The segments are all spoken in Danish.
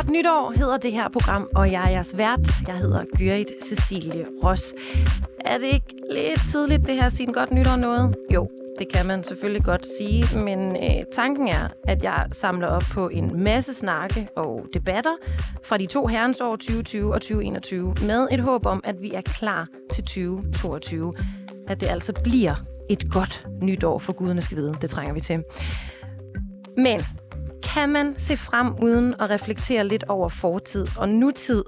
Godt nytår hedder det her program, og jeg er jeres vært. Jeg hedder Gyrit Cecilie Ross. Er det ikke lidt tidligt, det her at sige en godt nytår noget? Jo, det kan man selvfølgelig godt sige, men øh, tanken er, at jeg samler op på en masse snakke og debatter fra de to herrens år 2020 og 2021, med et håb om, at vi er klar til 2022. At det altså bliver et godt nytår for guderne skal vide. Det trænger vi til. Men kan man se frem uden at reflektere lidt over fortid og nutid?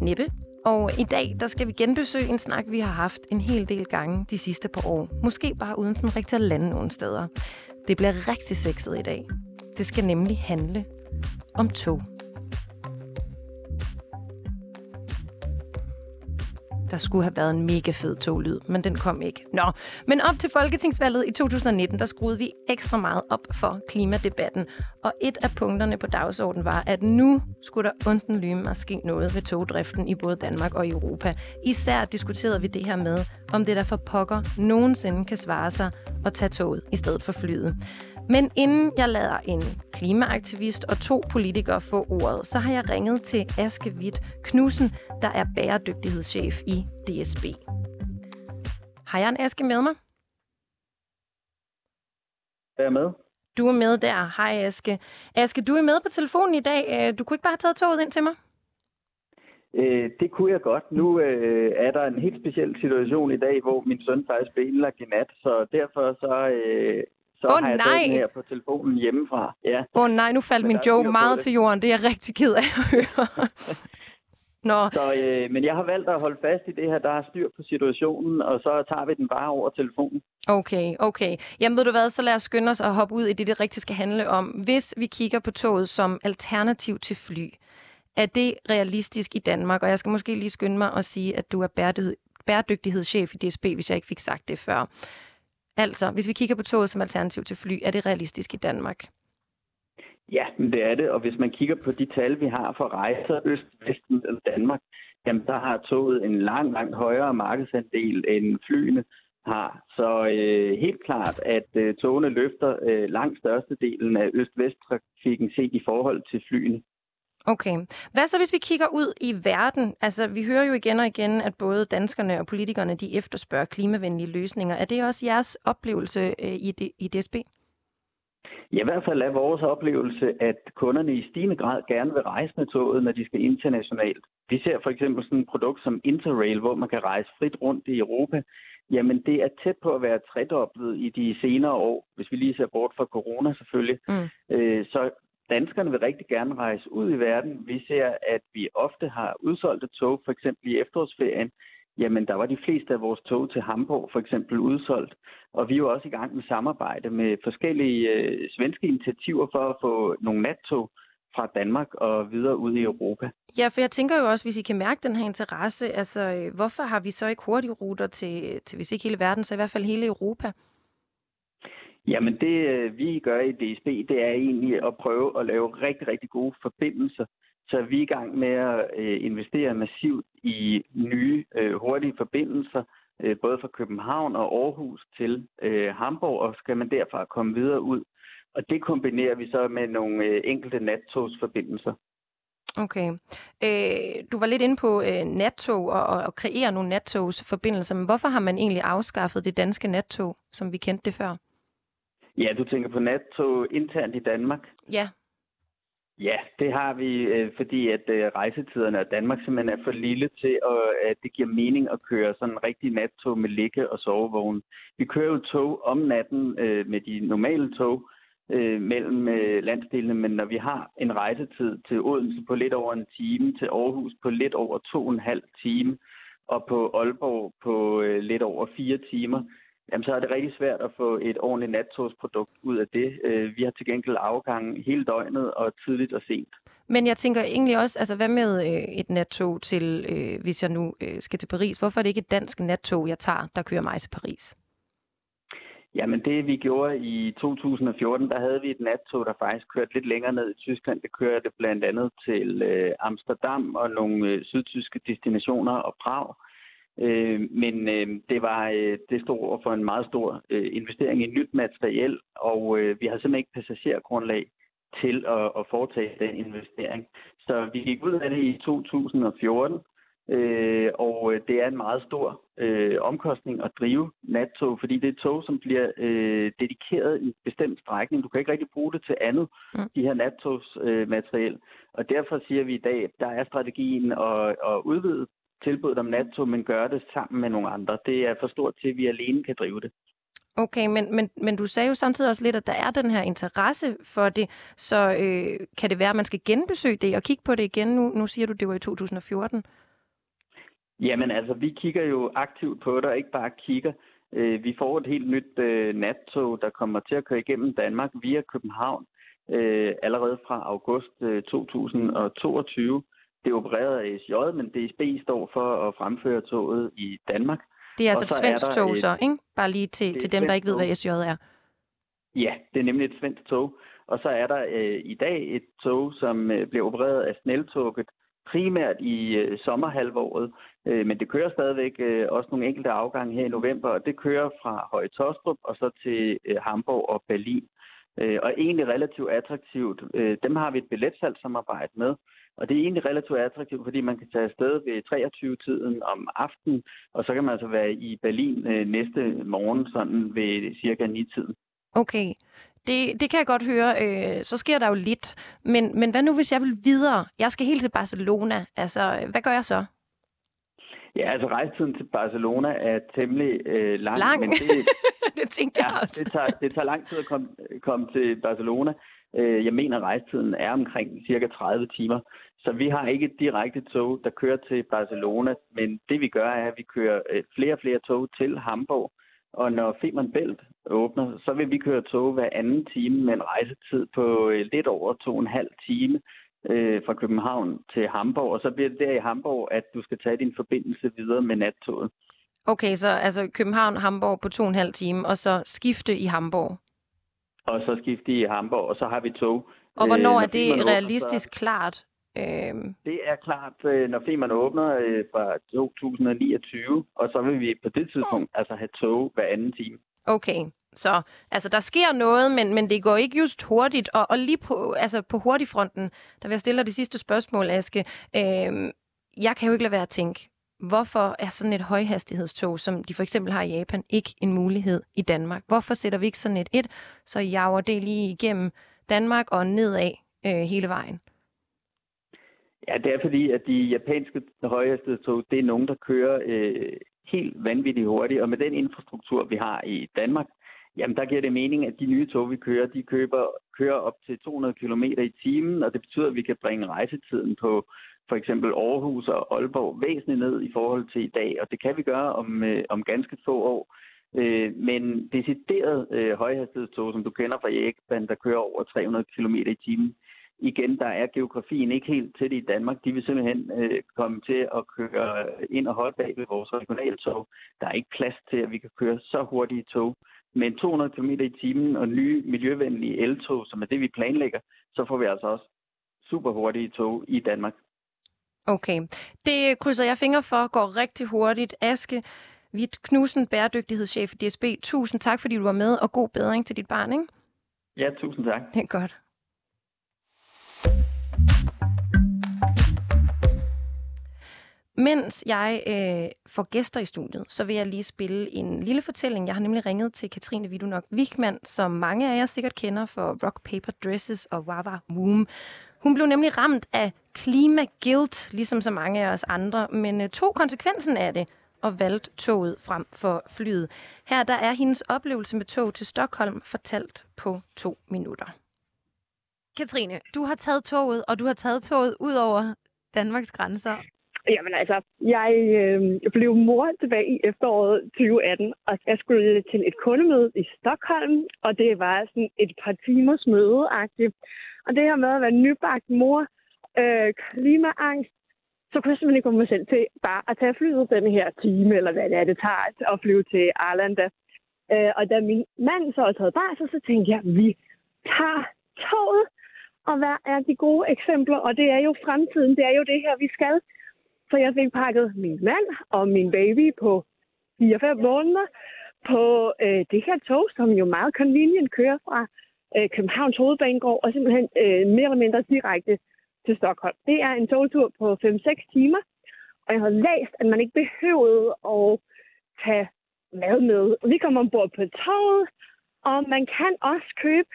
Nippe. Og i dag, der skal vi genbesøge en snak, vi har haft en hel del gange de sidste par år. Måske bare uden sådan rigtig at lande nogle steder. Det bliver rigtig sexet i dag. Det skal nemlig handle om tog. Der skulle have været en mega fed toglyd, men den kom ikke. Nå, men op til Folketingsvalget i 2019, der skruede vi ekstra meget op for klimadebatten. Og et af punkterne på dagsordenen var, at nu skulle der unden lyme at ske noget ved togdriften i både Danmark og Europa. Især diskuterede vi det her med, om det der for pokker nogensinde kan svare sig at tage toget i stedet for flyet. Men inden jeg lader en klimaaktivist og to politikere få ordet, så har jeg ringet til Aske Witt Knudsen, der er bæredygtighedschef i DSB. Har jeg en Aske med mig? Jeg er med. Du er med der. Hej Aske. Aske, du er med på telefonen i dag. Øh, du kunne ikke bare have taget toget ind til mig? Øh, det kunne jeg godt. Nu øh, er der en helt speciel situation i dag, hvor min søn faktisk blev indlagt i nat, så derfor så øh, så oh, har jeg nej. den her på telefonen hjemmefra. Ja. Åh oh, nej, nu faldt min joke meget til jorden. Det er jeg rigtig ked af at høre. Nå, Så, øh, men jeg har valgt at holde fast i det her, der er styr på situationen, og så tager vi den bare over telefonen. okay, okay. Jamen ved du hvad, så lad os skynde os at hoppe ud i det, det rigtig skal handle om. Hvis vi kigger på toget som alternativ til fly, er det realistisk i Danmark? Og jeg skal måske lige skynde mig at sige, at du er bæredygtighed, bæredygtighedschef i DSB, hvis jeg ikke fik sagt det før. Altså, hvis vi kigger på toget som alternativ til fly, er det realistisk i Danmark? Ja, men det er det, og hvis man kigger på de tal, vi har for rejser øst, vest og Danmark, jamen der har toget en langt, langt højere markedsandel end flyene har. Så øh, helt klart, at øh, togene løfter øh, langt størstedelen af øst-vest-trafikken set i forhold til flyene. Okay. Hvad så, hvis vi kigger ud i verden? Altså, vi hører jo igen og igen, at både danskerne og politikerne, de efterspørger klimavenlige løsninger. Er det også jeres oplevelse øh, i, D- i DSB? Ja, i hvert fald er vores oplevelse, at kunderne i stigende grad gerne vil rejse med toget, når de skal internationalt. Vi ser for eksempel sådan et produkt som Interrail, hvor man kan rejse frit rundt i Europa. Jamen, det er tæt på at være tredoblet i de senere år, hvis vi lige ser bort fra corona selvfølgelig. Mm. Øh, så danskerne vil rigtig gerne rejse ud i verden. Vi ser, at vi ofte har udsolgte tog, for eksempel i efterårsferien. Jamen, der var de fleste af vores tog til Hamburg for eksempel udsolgt. Og vi er jo også i gang med samarbejde med forskellige øh, svenske initiativer for at få nogle nattog fra Danmark og videre ud i Europa. Ja, for jeg tænker jo også, hvis I kan mærke den her interesse, altså, øh, hvorfor har vi så ikke hurtige ruter til, til, hvis ikke hele verden, så i hvert fald hele Europa? Jamen det øh, vi gør i DSB, det er egentlig at prøve at lave rigtig, rigtig gode forbindelser. Så vi er i gang med at øh, investere massivt i nye øh, hurtige forbindelser, både fra København og Aarhus til Hamburg, og skal man derfra komme videre ud. Og det kombinerer vi så med nogle enkelte nattogsforbindelser. Okay. Øh, du var lidt inde på øh, nattog og, og, og kreere nogle nattogsforbindelser, men hvorfor har man egentlig afskaffet det danske nattog, som vi kendte det før? Ja, du tænker på nattog internt i Danmark? Ja, Ja, det har vi, øh, fordi at øh, rejsetiderne af Danmark simpelthen er for lille til, at, det giver mening at køre sådan en rigtig nattog med ligge- og sovevogne. Vi kører jo tog om natten øh, med de normale tog mellem landsdelene, men når vi har en rejsetid til Odense på lidt over en time, til Aarhus på lidt over to og en halv time, og på Aalborg på lidt over fire timer, jamen så er det rigtig svært at få et ordentligt nattogsprodukt ud af det. Øh, vi har til gengæld afgang hele døgnet og tidligt og sent. men jeg tænker egentlig også, altså hvad med øh, et nattog til, øh, hvis jeg nu skal til Paris? Hvorfor er det ikke et dansk nattog, jeg tager, der kører mig til Paris? Jamen det vi gjorde i 2014, der havde vi et nattog, der faktisk kørte lidt længere ned i Tyskland. Det kørte blandt andet til øh, Amsterdam og nogle øh, sydtyske destinationer og Prag. Øh, men øh, det var øh, det stod over for en meget stor øh, investering i nyt materiel, og øh, vi har simpelthen ikke passagergrundlag til at, at foretage den investering. Så vi gik ud af det i 2014, øh, og øh, det er en meget stor øh, omkostning at drive nattog, fordi det er tog, som bliver øh, dedikeret i en bestemt strækning. Du kan ikke rigtig bruge det til andet, mm. de her nattogsmateriel. Øh, og derfor siger vi i dag, at der er strategien at, at udvide tilbuddet om nattog, men gøre det sammen med nogle andre. Det er for stort til, at vi alene kan drive det. Okay, men, men, men du sagde jo samtidig også lidt, at der er den her interesse for det, så øh, kan det være, at man skal genbesøge det og kigge på det igen? Nu, nu siger du, det var i 2014. Jamen altså, vi kigger jo aktivt på det, og ikke bare kigger. Øh, vi får et helt nyt øh, nattog, der kommer til at køre igennem Danmark via København øh, allerede fra august øh, 2022. Det er opereret af SJ, men DSB står for at fremføre toget i Danmark. Det er altså et svensk tog et, så, ikke? Bare lige til, til dem, der ikke ved, hvad SJ er. Ja, det er nemlig et svensk tog. Og så er der øh, i dag et tog, som øh, bliver opereret af sneltoget, primært i øh, sommerhalvåret, øh, men det kører stadigvæk øh, også nogle enkelte afgange her i november, og det kører fra Høje Tostrup og så til øh, Hamburg og Berlin. Øh, og egentlig relativt attraktivt. Øh, dem har vi et billetsalgssamarbejde med, og det er egentlig relativt attraktivt, fordi man kan tage afsted ved 23-tiden om aftenen, og så kan man altså være i Berlin øh, næste morgen, sådan ved cirka 9-tiden. Okay, det, det kan jeg godt høre. Øh, så sker der jo lidt. Men, men hvad nu, hvis jeg vil videre? Jeg skal helt til Barcelona. Altså, hvad gør jeg så? Ja, altså rejsetiden til Barcelona er temmelig øh, lang. Lang? Men det, det tænkte jeg ja, også. det, tager, det tager lang tid at komme, komme til Barcelona. Øh, jeg mener, at rejsetiden er omkring cirka 30 timer. Så vi har ikke et direkte tog, der kører til Barcelona, men det vi gør er, at vi kører øh, flere og flere tog til Hamburg. Og når Femern Bælt åbner, så vil vi køre tog hver anden time med en rejsetid på øh, lidt over to og en halv time øh, fra København til Hamburg, og så bliver det der i Hamburg, at du skal tage din forbindelse videre med nattoget. Okay, så altså København-Hamburg på to og en halv time, og så skifte i Hamburg? Og så skifte i Hamburg, og så har vi tog. Og hvornår øh, er det realistisk åbner, klart? Øhm. Det er klart, øh, når Femern åbner øh, fra 2029, og så vil vi på det tidspunkt altså have tog hver anden time. Okay, så altså, der sker noget, men, men det går ikke just hurtigt. Og, og lige på, altså, på hurtigfronten, der vil jeg stille dig det sidste spørgsmål, Aske. Øh, jeg kan jo ikke lade være at tænke, hvorfor er sådan et højhastighedstog, som de for eksempel har i Japan, ikke en mulighed i Danmark? Hvorfor sætter vi ikke sådan et et, så jager det lige igennem Danmark og nedad øh, hele vejen? Ja, det er fordi, at de japanske højhastighedstog, det er nogen, der kører øh, helt vanvittigt hurtigt, og med den infrastruktur, vi har i Danmark, Jamen, der giver det mening, at de nye tog, vi kører, de køber, kører op til 200 km i timen, og det betyder, at vi kan bringe rejsetiden på for eksempel Aarhus og Aalborg væsentligt ned i forhold til i dag, og det kan vi gøre om, øh, om ganske få år. Øh, men decideret øh, højhastighedstog, som du kender fra Japan, der kører over 300 km i timen, igen, der er geografien ikke helt til det i Danmark. De vil simpelthen øh, komme til at køre ind og holde bag ved vores regionale tog. Der er ikke plads til, at vi kan køre så hurtige tog. Men 200 km i timen og nye miljøvenlige eltog, som er det, vi planlægger, så får vi altså også super hurtige tog i Danmark. Okay. Det krydser jeg fingre for, går rigtig hurtigt. Aske Vidt Knudsen, bæredygtighedschef i DSB. Tusind tak, fordi du var med, og god bedring til dit barn, ikke? Ja, tusind tak. Det er godt. Mens jeg øh, får gæster i studiet, så vil jeg lige spille en lille fortælling. Jeg har nemlig ringet til Katrine Vidunok Wigman, som mange af jer sikkert kender for Rock Paper Dresses og Wawa Woom. Hun blev nemlig ramt af klimagilt, ligesom så mange af os andre, men øh, tog konsekvensen af det og valgte toget frem for flyet. Her der er hendes oplevelse med tog til Stockholm fortalt på to minutter. Katrine, du har taget toget, og du har taget toget ud over Danmarks grænser Jamen altså, jeg øh, blev mor tilbage i efteråret 2018, og jeg skulle til et kundemøde i Stockholm, og det var sådan et par timers møde -agtigt. Og det her med at være nybagt mor, øh, klimaangst, så kunne jeg simpelthen ikke komme mig selv til bare at tage flyet den her time, eller hvad det er, det tager at flyve til Arlanda. Øh, og da min mand så havde taget barsel, så tænkte jeg, vi tager toget. Og hvad er de gode eksempler? Og det er jo fremtiden, det er jo det her, vi skal. Så jeg fik pakket min mand og min baby på 4-5 måneder på øh, det her tog, som jo meget convenient kører fra øh, Københavns Hovedbanegård og simpelthen øh, mere eller mindre direkte til Stockholm. Det er en togtur på 5-6 timer, og jeg har læst, at man ikke behøvede at tage mad med. Vi kommer ombord på toget, og man kan også købe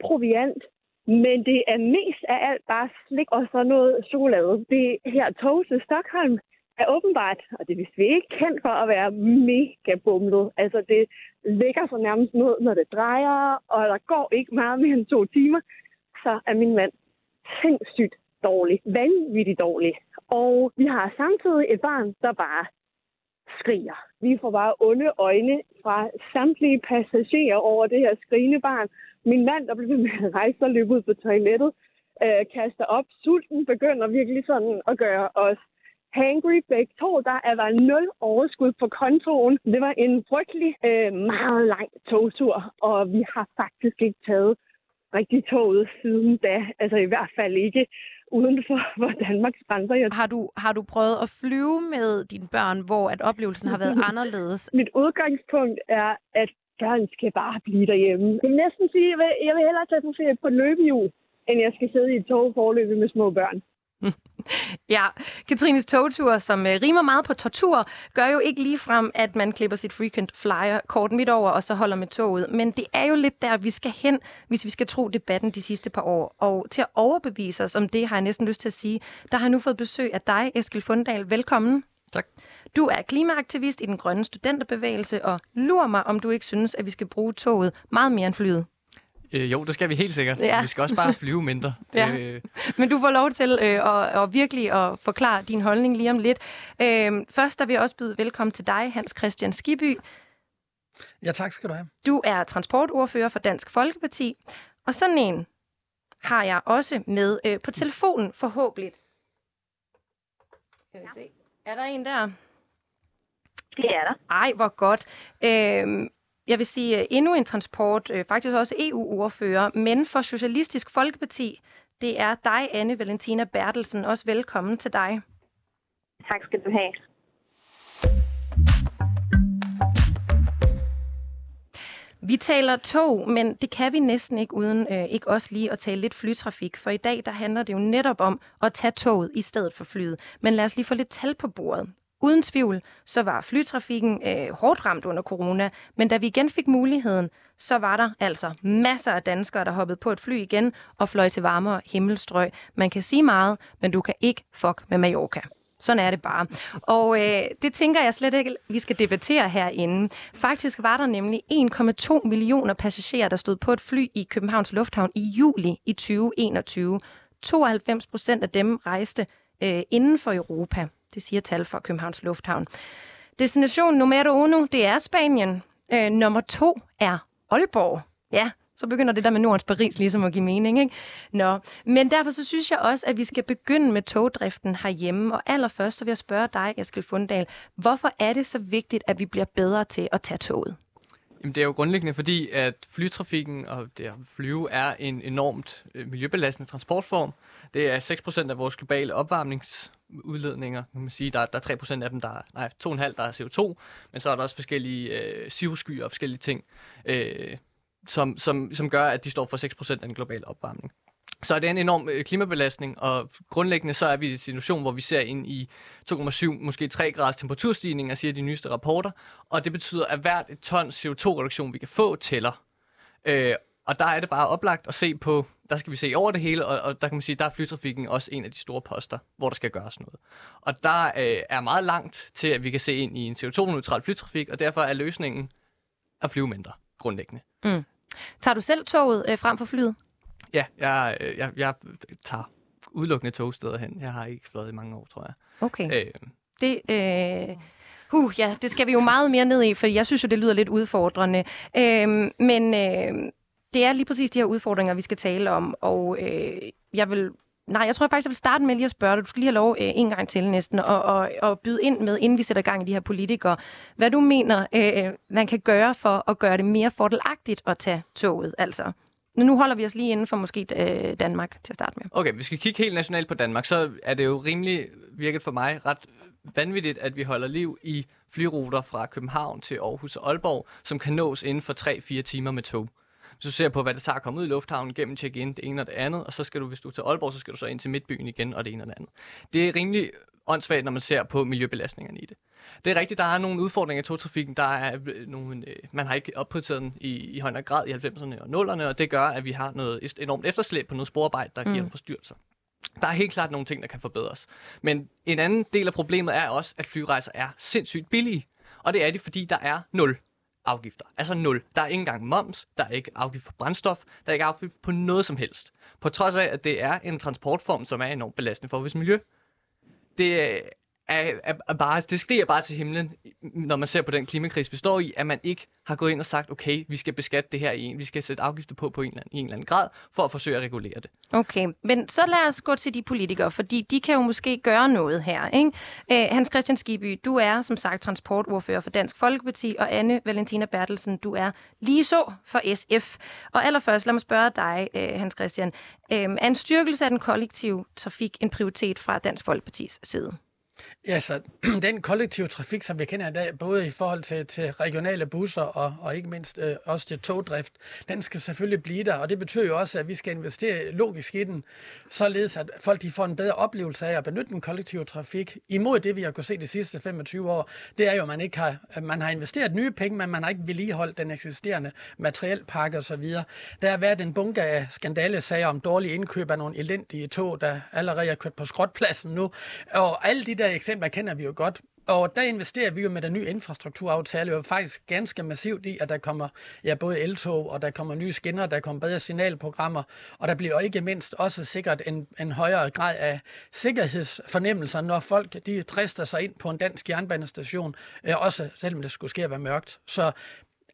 proviant, men det er mest af alt bare slik og sådan noget chokolade. Det her tog til Stockholm er åbenbart, og det vidste vi ikke, kendt for at være mega bumlet. Altså det ligger så nærmest ned, når det drejer, og der går ikke meget mere end to timer, så er min mand sindssygt dårlig. Vanvittigt dårlig. Og vi har samtidig et barn, der bare skriger. Vi får bare onde øjne fra samtlige passagerer over det her skrigende barn. Min mand, der bliver med at rejse og løbe ud på toilettet, øh, kaster op. Sulten begynder virkelig sådan at gøre os hangry begge to. Der er var nul overskud på kontoen. Det var en frygtelig, øh, meget lang togtur, og vi har faktisk ikke taget rigtig toget siden da. Altså i hvert fald ikke uden for, for Danmarks grænser. Har du, har du prøvet at flyve med dine børn, hvor at oplevelsen har været anderledes? Mit udgangspunkt er, at børn skal bare blive derhjemme. Jeg vil næsten sige, at jeg vil, jeg vil hellere tage på ferie på løbehjul, end jeg skal sidde i et tog forløbet med små børn. ja, Katrines togtur, som øh, rimer meget på tortur, gør jo ikke lige frem, at man klipper sit frequent flyer kort midt over, og så holder med toget. Men det er jo lidt der, vi skal hen, hvis vi skal tro debatten de sidste par år. Og til at overbevise os om det, har jeg næsten lyst til at sige, der har jeg nu fået besøg af dig, Eskil Fundahl. Velkommen. Tak. Du er klimaaktivist i den grønne studenterbevægelse, og lurer mig, om du ikke synes, at vi skal bruge toget meget mere end flyet. Øh, jo, det skal vi helt sikkert. Ja. Vi skal også bare flyve mindre. ja. øh. Men du får lov til øh, at, at virkelig at forklare din holdning lige om lidt. Øh, først der vil jeg også byde velkommen til dig, Hans Christian Skiby. Ja, tak skal du have. Du er transportordfører for Dansk Folkeparti, og sådan en har jeg også med øh, på telefonen forhåbentlig. Kan vi se. Er der en der? Det er der. Ej, hvor godt. Øh, jeg vil sige, øh, endnu en transport, øh, faktisk også EU-ordfører, men for Socialistisk Folkeparti, det er dig, Anne Valentina Bertelsen. Også velkommen til dig. Tak skal du have. Vi taler tog, men det kan vi næsten ikke uden øh, ikke også lige at tale lidt flytrafik. For i dag der handler det jo netop om at tage toget i stedet for flyet. Men lad os lige få lidt tal på bordet. Uden tvivl, så var flytrafikken øh, hårdt ramt under corona, men da vi igen fik muligheden, så var der altså masser af danskere, der hoppede på et fly igen og fløj til varmere himmelstrøg. Man kan sige meget, men du kan ikke fuck med Mallorca. Sådan er det bare. Og øh, det tænker jeg slet ikke, vi skal debattere herinde. Faktisk var der nemlig 1,2 millioner passagerer, der stod på et fly i Københavns Lufthavn i juli i 2021. 92 procent af dem rejste øh, inden for Europa. Det siger tal fra Københavns Lufthavn. Destination nummer uno, det er Spanien. Øh, nummer to er Aalborg. Ja, så begynder det der med Nordens Paris ligesom at give mening. Ikke? Nå. Men derfor så synes jeg også, at vi skal begynde med togdriften herhjemme. Og allerførst så vil jeg spørge dig, Eskild Fundal, hvorfor er det så vigtigt, at vi bliver bedre til at tage toget? Jamen, det er jo grundlæggende fordi, at flytrafikken og det at flyve er en enormt øh, miljøbelastende transportform. Det er 6% af vores globale opvarmningsudledninger. Nu kan man sige, der, der er 3% af dem, der er, nej, 2,5 der er CO2, men så er der også forskellige øh, sivskyer og forskellige ting, øh, som, som, som gør, at de står for 6% af den globale opvarmning. Så det en enorm øh, klimabelastning, og grundlæggende så er vi i en situation, hvor vi ser ind i 2,7, måske 3 graders temperaturstigning, siger de nyeste rapporter, og det betyder, at hvert et ton CO2-reduktion, vi kan få, tæller. Øh, og der er det bare oplagt at se på, der skal vi se over det hele, og, og der kan man sige, der er flytrafikken også en af de store poster, hvor der skal gøres noget. Og der øh, er meget langt til, at vi kan se ind i en CO2-neutral flytrafik, og derfor er løsningen at flyve mindre, grundlæggende. Mm. Tager du selv toget øh, frem for flyet? Ja, jeg, øh, jeg, jeg tager udelukkende togsteder hen. Jeg har ikke fløjet i mange år, tror jeg. Okay. Øh. Det, øh, uh, ja, det skal vi jo meget mere ned i, for jeg synes jo, det lyder lidt udfordrende. Øh, men øh, det er lige præcis de her udfordringer, vi skal tale om, og øh, jeg vil Nej, jeg tror faktisk, jeg vil starte med lige at spørge dig. Du skal lige have lov øh, en gang til næsten, og, og, og byde ind med, inden vi sætter gang i de her politikere, hvad du mener, øh, man kan gøre for at gøre det mere fordelagtigt at tage toget. Altså, nu holder vi os lige inden for måske øh, Danmark til at starte med. Okay, hvis vi skal kigge helt nationalt på Danmark, så er det jo rimelig virket for mig ret vanvittigt, at vi holder liv i flyruter fra København til Aarhus og Aalborg, som kan nås inden for 3-4 timer med tog. Hvis du ser på, hvad det tager at komme ud i lufthavnen, gennem check-in, det ene og det andet, og så skal du, hvis du er til Aalborg, så skal du så ind til Midtbyen igen, og det ene og det andet. Det er rimelig åndssvagt, når man ser på miljøbelastningerne i det. Det er rigtigt, der er nogle udfordringer i togtrafikken. Der er øh, nogle, øh, man har ikke opprioriteret den i, i højere grad i 90'erne og 0'erne, og det gør, at vi har noget enormt efterslæb på noget sporarbejde, der mm. giver nogle forstyrrelser. Der er helt klart nogle ting, der kan forbedres. Men en anden del af problemet er også, at flyrejser er sindssygt billige. Og det er det, fordi der er nul afgifter. Altså nul. Der er ikke engang moms, der er ikke afgift for brændstof, der er ikke afgift på noget som helst. På trods af, at det er en transportform, som er enormt belastende for vores miljø. Det er, er, er bare, det skriger bare til himlen, når man ser på den klimakrise, vi står i, at man ikke har gået ind og sagt, okay, vi skal beskatte det her i en, vi skal sætte afgifter på på en eller anden, i en eller anden grad, for at forsøge at regulere det. Okay, men så lad os gå til de politikere, fordi de kan jo måske gøre noget her. Ikke? Øh, Hans Christian Skiby, du er som sagt transportordfører for Dansk Folkeparti, og Anne Valentina Bertelsen, du er lige så for SF. Og allerførst, lad mig spørge dig, øh, Hans Christian, øh, er en styrkelse af den kollektive trafik en prioritet fra Dansk Folkepartis side? Ja, så den kollektive trafik, som vi kender i dag, både i forhold til, til regionale busser og, og ikke mindst øh, også til togdrift, den skal selvfølgelig blive der, og det betyder jo også, at vi skal investere logisk i den, således at folk de får en bedre oplevelse af at benytte den kollektive trafik. Imod det, vi har kunnet se de sidste 25 år, det er jo, at man ikke har, man har investeret nye penge, men man har ikke vedligeholdt den eksisterende materielpakke osv. Der har været en bunke af skandalesager om dårlige indkøb af nogle elendige tog, der allerede er kørt på skrotpladsen nu, og alle de der eksempler kender vi jo godt. Og der investerer vi jo med den nye infrastrukturaftale jo faktisk ganske massivt i, at der kommer ja, både eltog, og der kommer nye skinner, der kommer bedre signalprogrammer, og der bliver ikke mindst også sikkert en, en højere grad af sikkerhedsfornemmelser, når folk de trister sig ind på en dansk jernbanestation, øh, også selvom det skulle ske at være mørkt. Så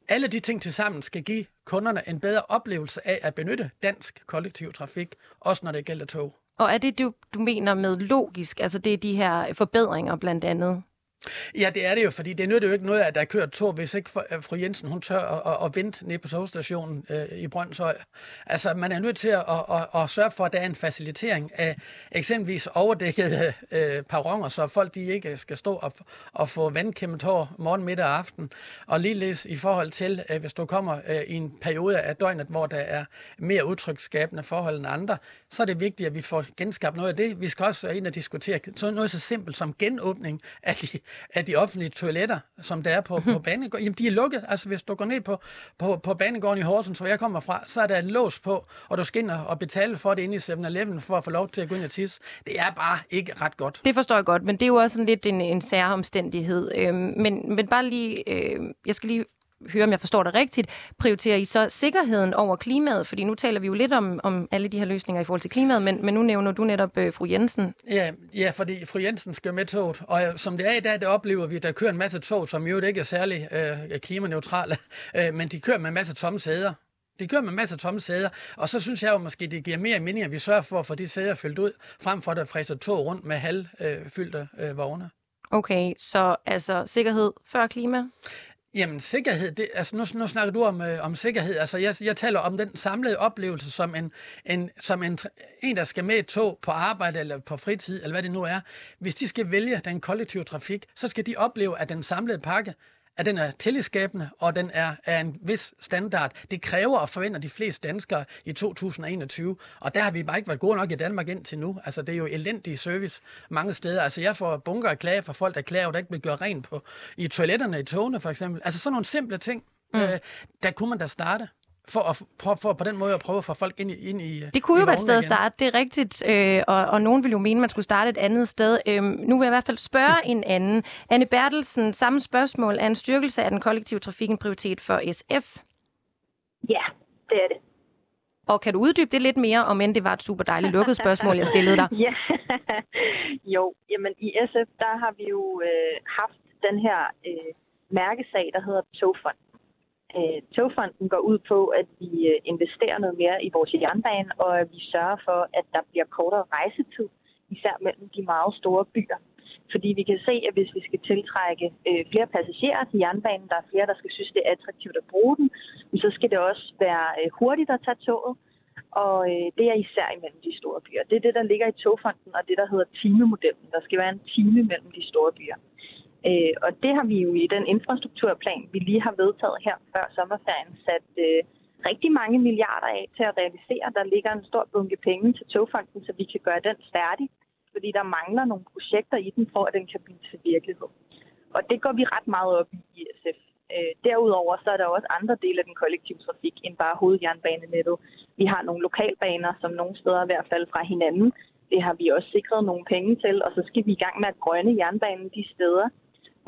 alle de ting til sammen skal give kunderne en bedre oplevelse af at benytte dansk kollektiv trafik, også når det gælder tog. Og er det, du, du mener med logisk? Altså det er de her forbedringer blandt andet? Ja, det er det jo, fordi det nytter jo ikke noget, at der kører tog, hvis ikke øh, fru Jensen hun tør at, at, at vente ned på togstationen øh, i Brøndshøj. Altså, man er nødt til at, at, at, at sørge for, at der er en facilitering af eksempelvis overdækkede øh, perroner, så folk de ikke skal stå og, og få vandkæmmet hår morgen, middag og aften. Og ligeledes i forhold til, øh, hvis du kommer øh, i en periode af døgnet, hvor der er mere udtryksskabende forhold end andre, så er det vigtigt, at vi får genskabt noget af det. Vi skal også ind og diskutere noget så simpelt som genåbning af de af de offentlige toiletter, som der er på, på banegården, jamen de er lukket. Altså hvis du går ned på, på, på banegården i Horsens, hvor jeg kommer fra, så er der en lås på, og du skal ind og betale for det inde i 7-Eleven for at få lov til at gå ind og tisse. Det er bare ikke ret godt. Det forstår jeg godt, men det er jo også sådan lidt en, en særomstændighed. Øhm, men, men bare lige, øh, jeg skal lige høre, om jeg forstår det rigtigt, prioriterer I så sikkerheden over klimaet? Fordi nu taler vi jo lidt om, om alle de her løsninger i forhold til klimaet, men, men nu nævner du netop øh, fru Jensen. Ja, ja, fordi fru Jensen skal med toget, og øh, som det er i dag, det oplever vi, at der kører en masse tog, som jo ikke er særlig øh, klimaneutrale, øh, men de kører med en masse tomme sæder. De kører med masser af tomme sæder, og så synes jeg jo måske, det giver mere mening, at vi sørger for at få de sæder fyldt ud, frem for at fræser tog rundt med halvfyldte øh, vogne. Okay, så altså sikkerhed før klima? Jamen sikkerhed, det, altså nu, nu snakker du om, øh, om sikkerhed, altså jeg, jeg taler om den samlede oplevelse som, en, en, som en, en, der skal med et tog på arbejde eller på fritid, eller hvad det nu er. Hvis de skal vælge den kollektive trafik, så skal de opleve, at den samlede pakke at den er tillidsskabende, og den er af en vis standard. Det kræver og forventer de fleste danskere i 2021, og der har vi bare ikke været gode nok i Danmark indtil nu. Altså, det er jo elendig service mange steder. Altså, jeg får bunker af klager fra folk, der klager, der ikke vil gøre rent på, i toiletterne i togene, for eksempel. Altså, sådan nogle simple ting, mm. øh, der kunne man da starte for, at, for, for på den måde at prøve at få folk ind i ind i Det kunne jo være et sted at starte, det er rigtigt, øh, og, og nogen vil jo mene, at man skulle starte et andet sted. Øh, nu vil jeg i hvert fald spørge en anden. Anne Bertelsen, samme spørgsmål. Er en styrkelse af den kollektive trafik en prioritet for SF? Ja, det er det. Og kan du uddybe det lidt mere, om end det var et super dejligt lukket spørgsmål, jeg stillede dig? ja, jo, jamen i SF, der har vi jo øh, haft den her øh, mærkesag, der hedder Togfond. Øh, togfonden går ud på, at vi øh, investerer noget mere i vores jernbane, og at vi sørger for, at der bliver kortere rejsetid, især mellem de meget store byer. Fordi vi kan se, at hvis vi skal tiltrække øh, flere passagerer til jernbanen, der er flere, der skal synes, det er attraktivt at bruge den, så skal det også være øh, hurtigt at tage toget. Og øh, det er især imellem de store byer. Det er det, der ligger i togfonden, og det, der hedder timemodellen. Der skal være en time mellem de store byer. Øh, og det har vi jo i den infrastrukturplan, vi lige har vedtaget her før sommerferien, sat øh, rigtig mange milliarder af til at realisere. Der ligger en stor bunke penge til togfonden, så vi kan gøre den færdig, fordi der mangler nogle projekter i den, for at den kan blive til virkelighed. Og det går vi ret meget op i i SF. Øh, derudover så er der også andre dele af den kollektive trafik end bare hovedjernbanenettet. Vi har nogle lokalbaner, som nogle steder i hvert fald fra hinanden. Det har vi også sikret nogle penge til, og så skal vi i gang med at grønne jernbanen de steder,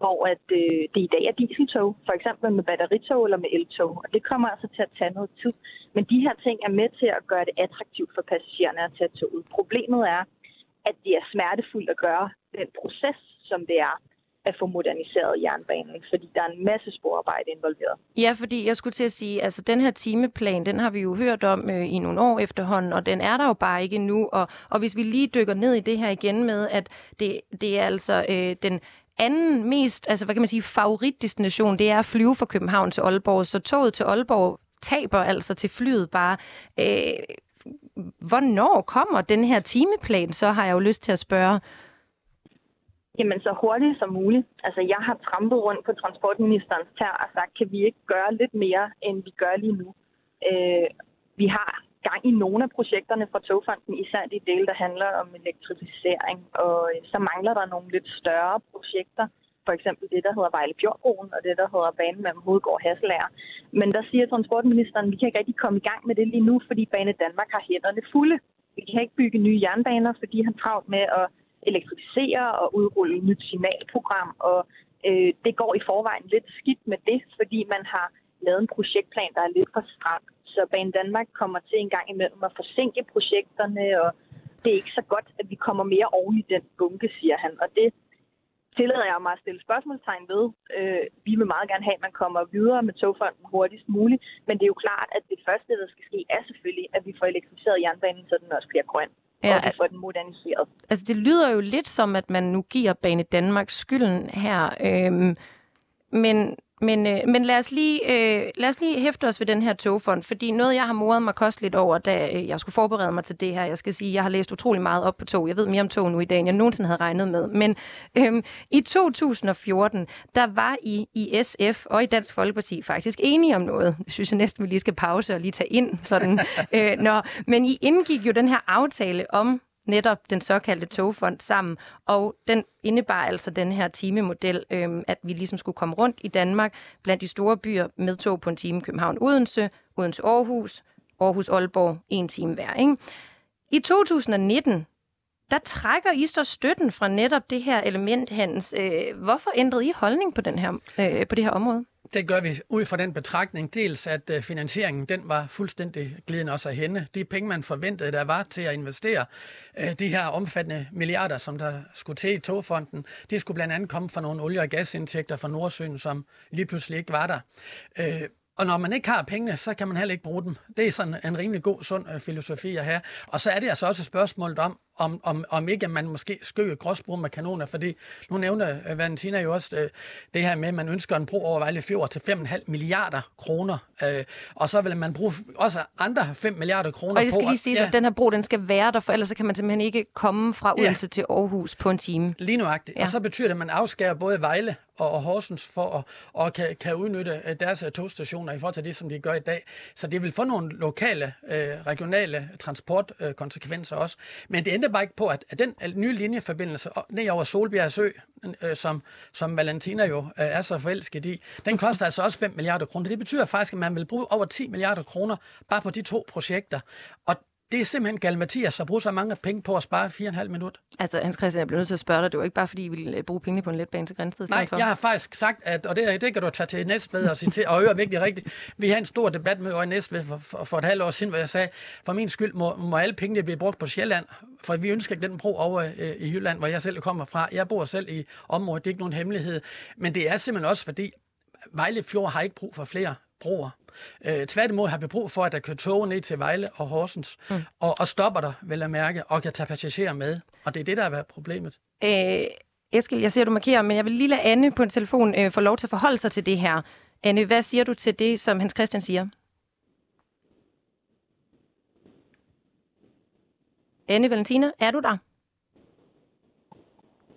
hvor at, øh, det i dag er dieseltog, for eksempel med batteritog eller med eltog. Og det kommer altså til at tage noget tid. Men de her ting er med til at gøre det attraktivt for passagererne at tage toget. Problemet er, at det er smertefuldt at gøre den proces, som det er at få moderniseret jernbanen, fordi der er en masse sporarbejde involveret. Ja, fordi jeg skulle til at sige, altså den her timeplan, den har vi jo hørt om øh, i nogle år efterhånden, og den er der jo bare ikke nu. Og, og hvis vi lige dykker ned i det her igen med, at det, det er altså øh, den anden mest, altså hvad kan man sige, favoritdestination, det er at flyve fra København til Aalborg. Så toget til Aalborg taber altså til flyet bare. Øh, hvornår kommer den her timeplan, så har jeg jo lyst til at spørge. Jamen, så hurtigt som muligt. Altså, jeg har trampet rundt på transportministerens tær og sagt, kan vi ikke gøre lidt mere, end vi gør lige nu? Øh, vi har gang i nogle af projekterne fra Togfonden, især de dele, der handler om elektrificering, og øh, så mangler der nogle lidt større projekter, for eksempel det, der hedder Vejle Fjordbroen, og det, der hedder banen mellem Hovedgård og Hasselager. Men der siger transportministeren, at vi kan ikke rigtig komme i gang med det lige nu, fordi Bane Danmark har hænderne fulde. Vi kan ikke bygge nye jernbaner, fordi han travlt med at elektrificere og udrulle et nyt signalprogram, og øh, det går i forvejen lidt skidt med det, fordi man har lavet en projektplan, der er lidt for stram. Så Bane Danmark kommer til en gang imellem at forsinke projekterne, og det er ikke så godt, at vi kommer mere oven i den bunke, siger han. Og det tillader jeg mig at stille spørgsmålstegn ved. Øh, vi vil meget gerne have, at man kommer videre med togfonden hurtigst muligt, men det er jo klart, at det første, der skal ske, er selvfølgelig, at vi får elektrificeret jernbanen, så den også bliver grøn ja, og vi får den moderniseret. Altså, det lyder jo lidt som, at man nu giver Bane Danmark skylden her. Øhm, men men, øh, men lad, os lige, øh, lad os lige hæfte os ved den her togfond, fordi noget, jeg har moret mig kosteligt over, da øh, jeg skulle forberede mig til det her, jeg skal sige, jeg har læst utrolig meget op på tog. Jeg ved mere om tog nu i dag, end jeg nogensinde havde regnet med. Men øh, i 2014, der var I i SF og i Dansk Folkeparti faktisk enige om noget. Jeg synes jeg næsten, vi lige skal pause og lige tage ind. Sådan. øh, når, men I indgik jo den her aftale om netop den såkaldte togfond sammen, og den indebar altså den her timemodel, øhm, at vi ligesom skulle komme rundt i Danmark blandt de store byer med tog på en time København Odense, Odense Aarhus, Aarhus Aalborg, en time hver. Ikke? I 2019, der trækker I så støtten fra netop det her element, Hans. Øh, hvorfor ændrede I holdning på, den her, øh, på det her område? Det gør vi ud fra den betragtning. Dels at øh, finansieringen den var fuldstændig glidende også af hende. De penge, man forventede, der var til at investere øh, de her omfattende milliarder, som der skulle til i togfonden, de skulle blandt andet komme fra nogle olie- og gasindtægter fra Nordsøen, som lige pludselig ikke var der. Øh, og når man ikke har pengene, så kan man heller ikke bruge dem. Det er sådan en rimelig god, sund filosofi at have. Og så er det altså også et spørgsmål om, om, om, om ikke man måske skøger gråsbrug med kanoner, fordi nu nævner uh, Valentina jo også uh, det her med, at man ønsker en bro over Vejle Fjord til 5,5 milliarder kroner, uh, og så vil man bruge også andre 5 milliarder kroner på. Og det skal lige sige, ja. at den her bro, den skal være der, for ellers så kan man simpelthen ikke komme fra Odense ja. til Aarhus på en time. Lige nuagtigt. Ja. Og så betyder det, at man afskærer både Vejle og Horsens for at og kan, kan udnytte deres togstationer i forhold til det, som de gør i dag. Så det vil få nogle lokale, øh, regionale transportkonsekvenser øh, også. Men det venter bare ikke på, at, at den nye linjeforbindelse ned over Solbjerg Sø, øh, som, som Valentina jo øh, er så forelsket i, den koster altså også 5 milliarder kroner. Det betyder faktisk, at man vil bruge over 10 milliarder kroner bare på de to projekter. Og det er simpelthen gal Mathias at bruge så mange penge på at spare 4,5 minutter. Altså, Hans Christian, jeg bliver nødt til at spørge dig. Det var ikke bare, fordi I ville øh, bruge penge på en letbane til Grænsted? Nej, for. jeg har faktisk sagt, at, og det, det kan du tage til Næstved og sige til, og høre vigtigt rigtigt. Vi havde en stor debat med i Næstved for, for, for, et halvt år siden, hvor jeg sagde, for min skyld må, må alle pengene blive brugt på Sjælland, for vi ønsker ikke den bro over øh, i Jylland, hvor jeg selv kommer fra. Jeg bor selv i området, det er ikke nogen hemmelighed. Men det er simpelthen også, fordi Vejle Fjord har ikke brug for flere broer. Øh, tværtimod har vi brug for, at der kører tog ned til Vejle og Horsens, mm. og, og stopper der, vil jeg mærke, og kan tage passagerer med. Og det er det, der har været problemet. Øh, Eskild, jeg ser, du markerer, men jeg vil lige lade Anne på en telefon øh, få lov til at forholde sig til det her. Anne, hvad siger du til det, som Hans Christian siger? Anne Valentina, er du der?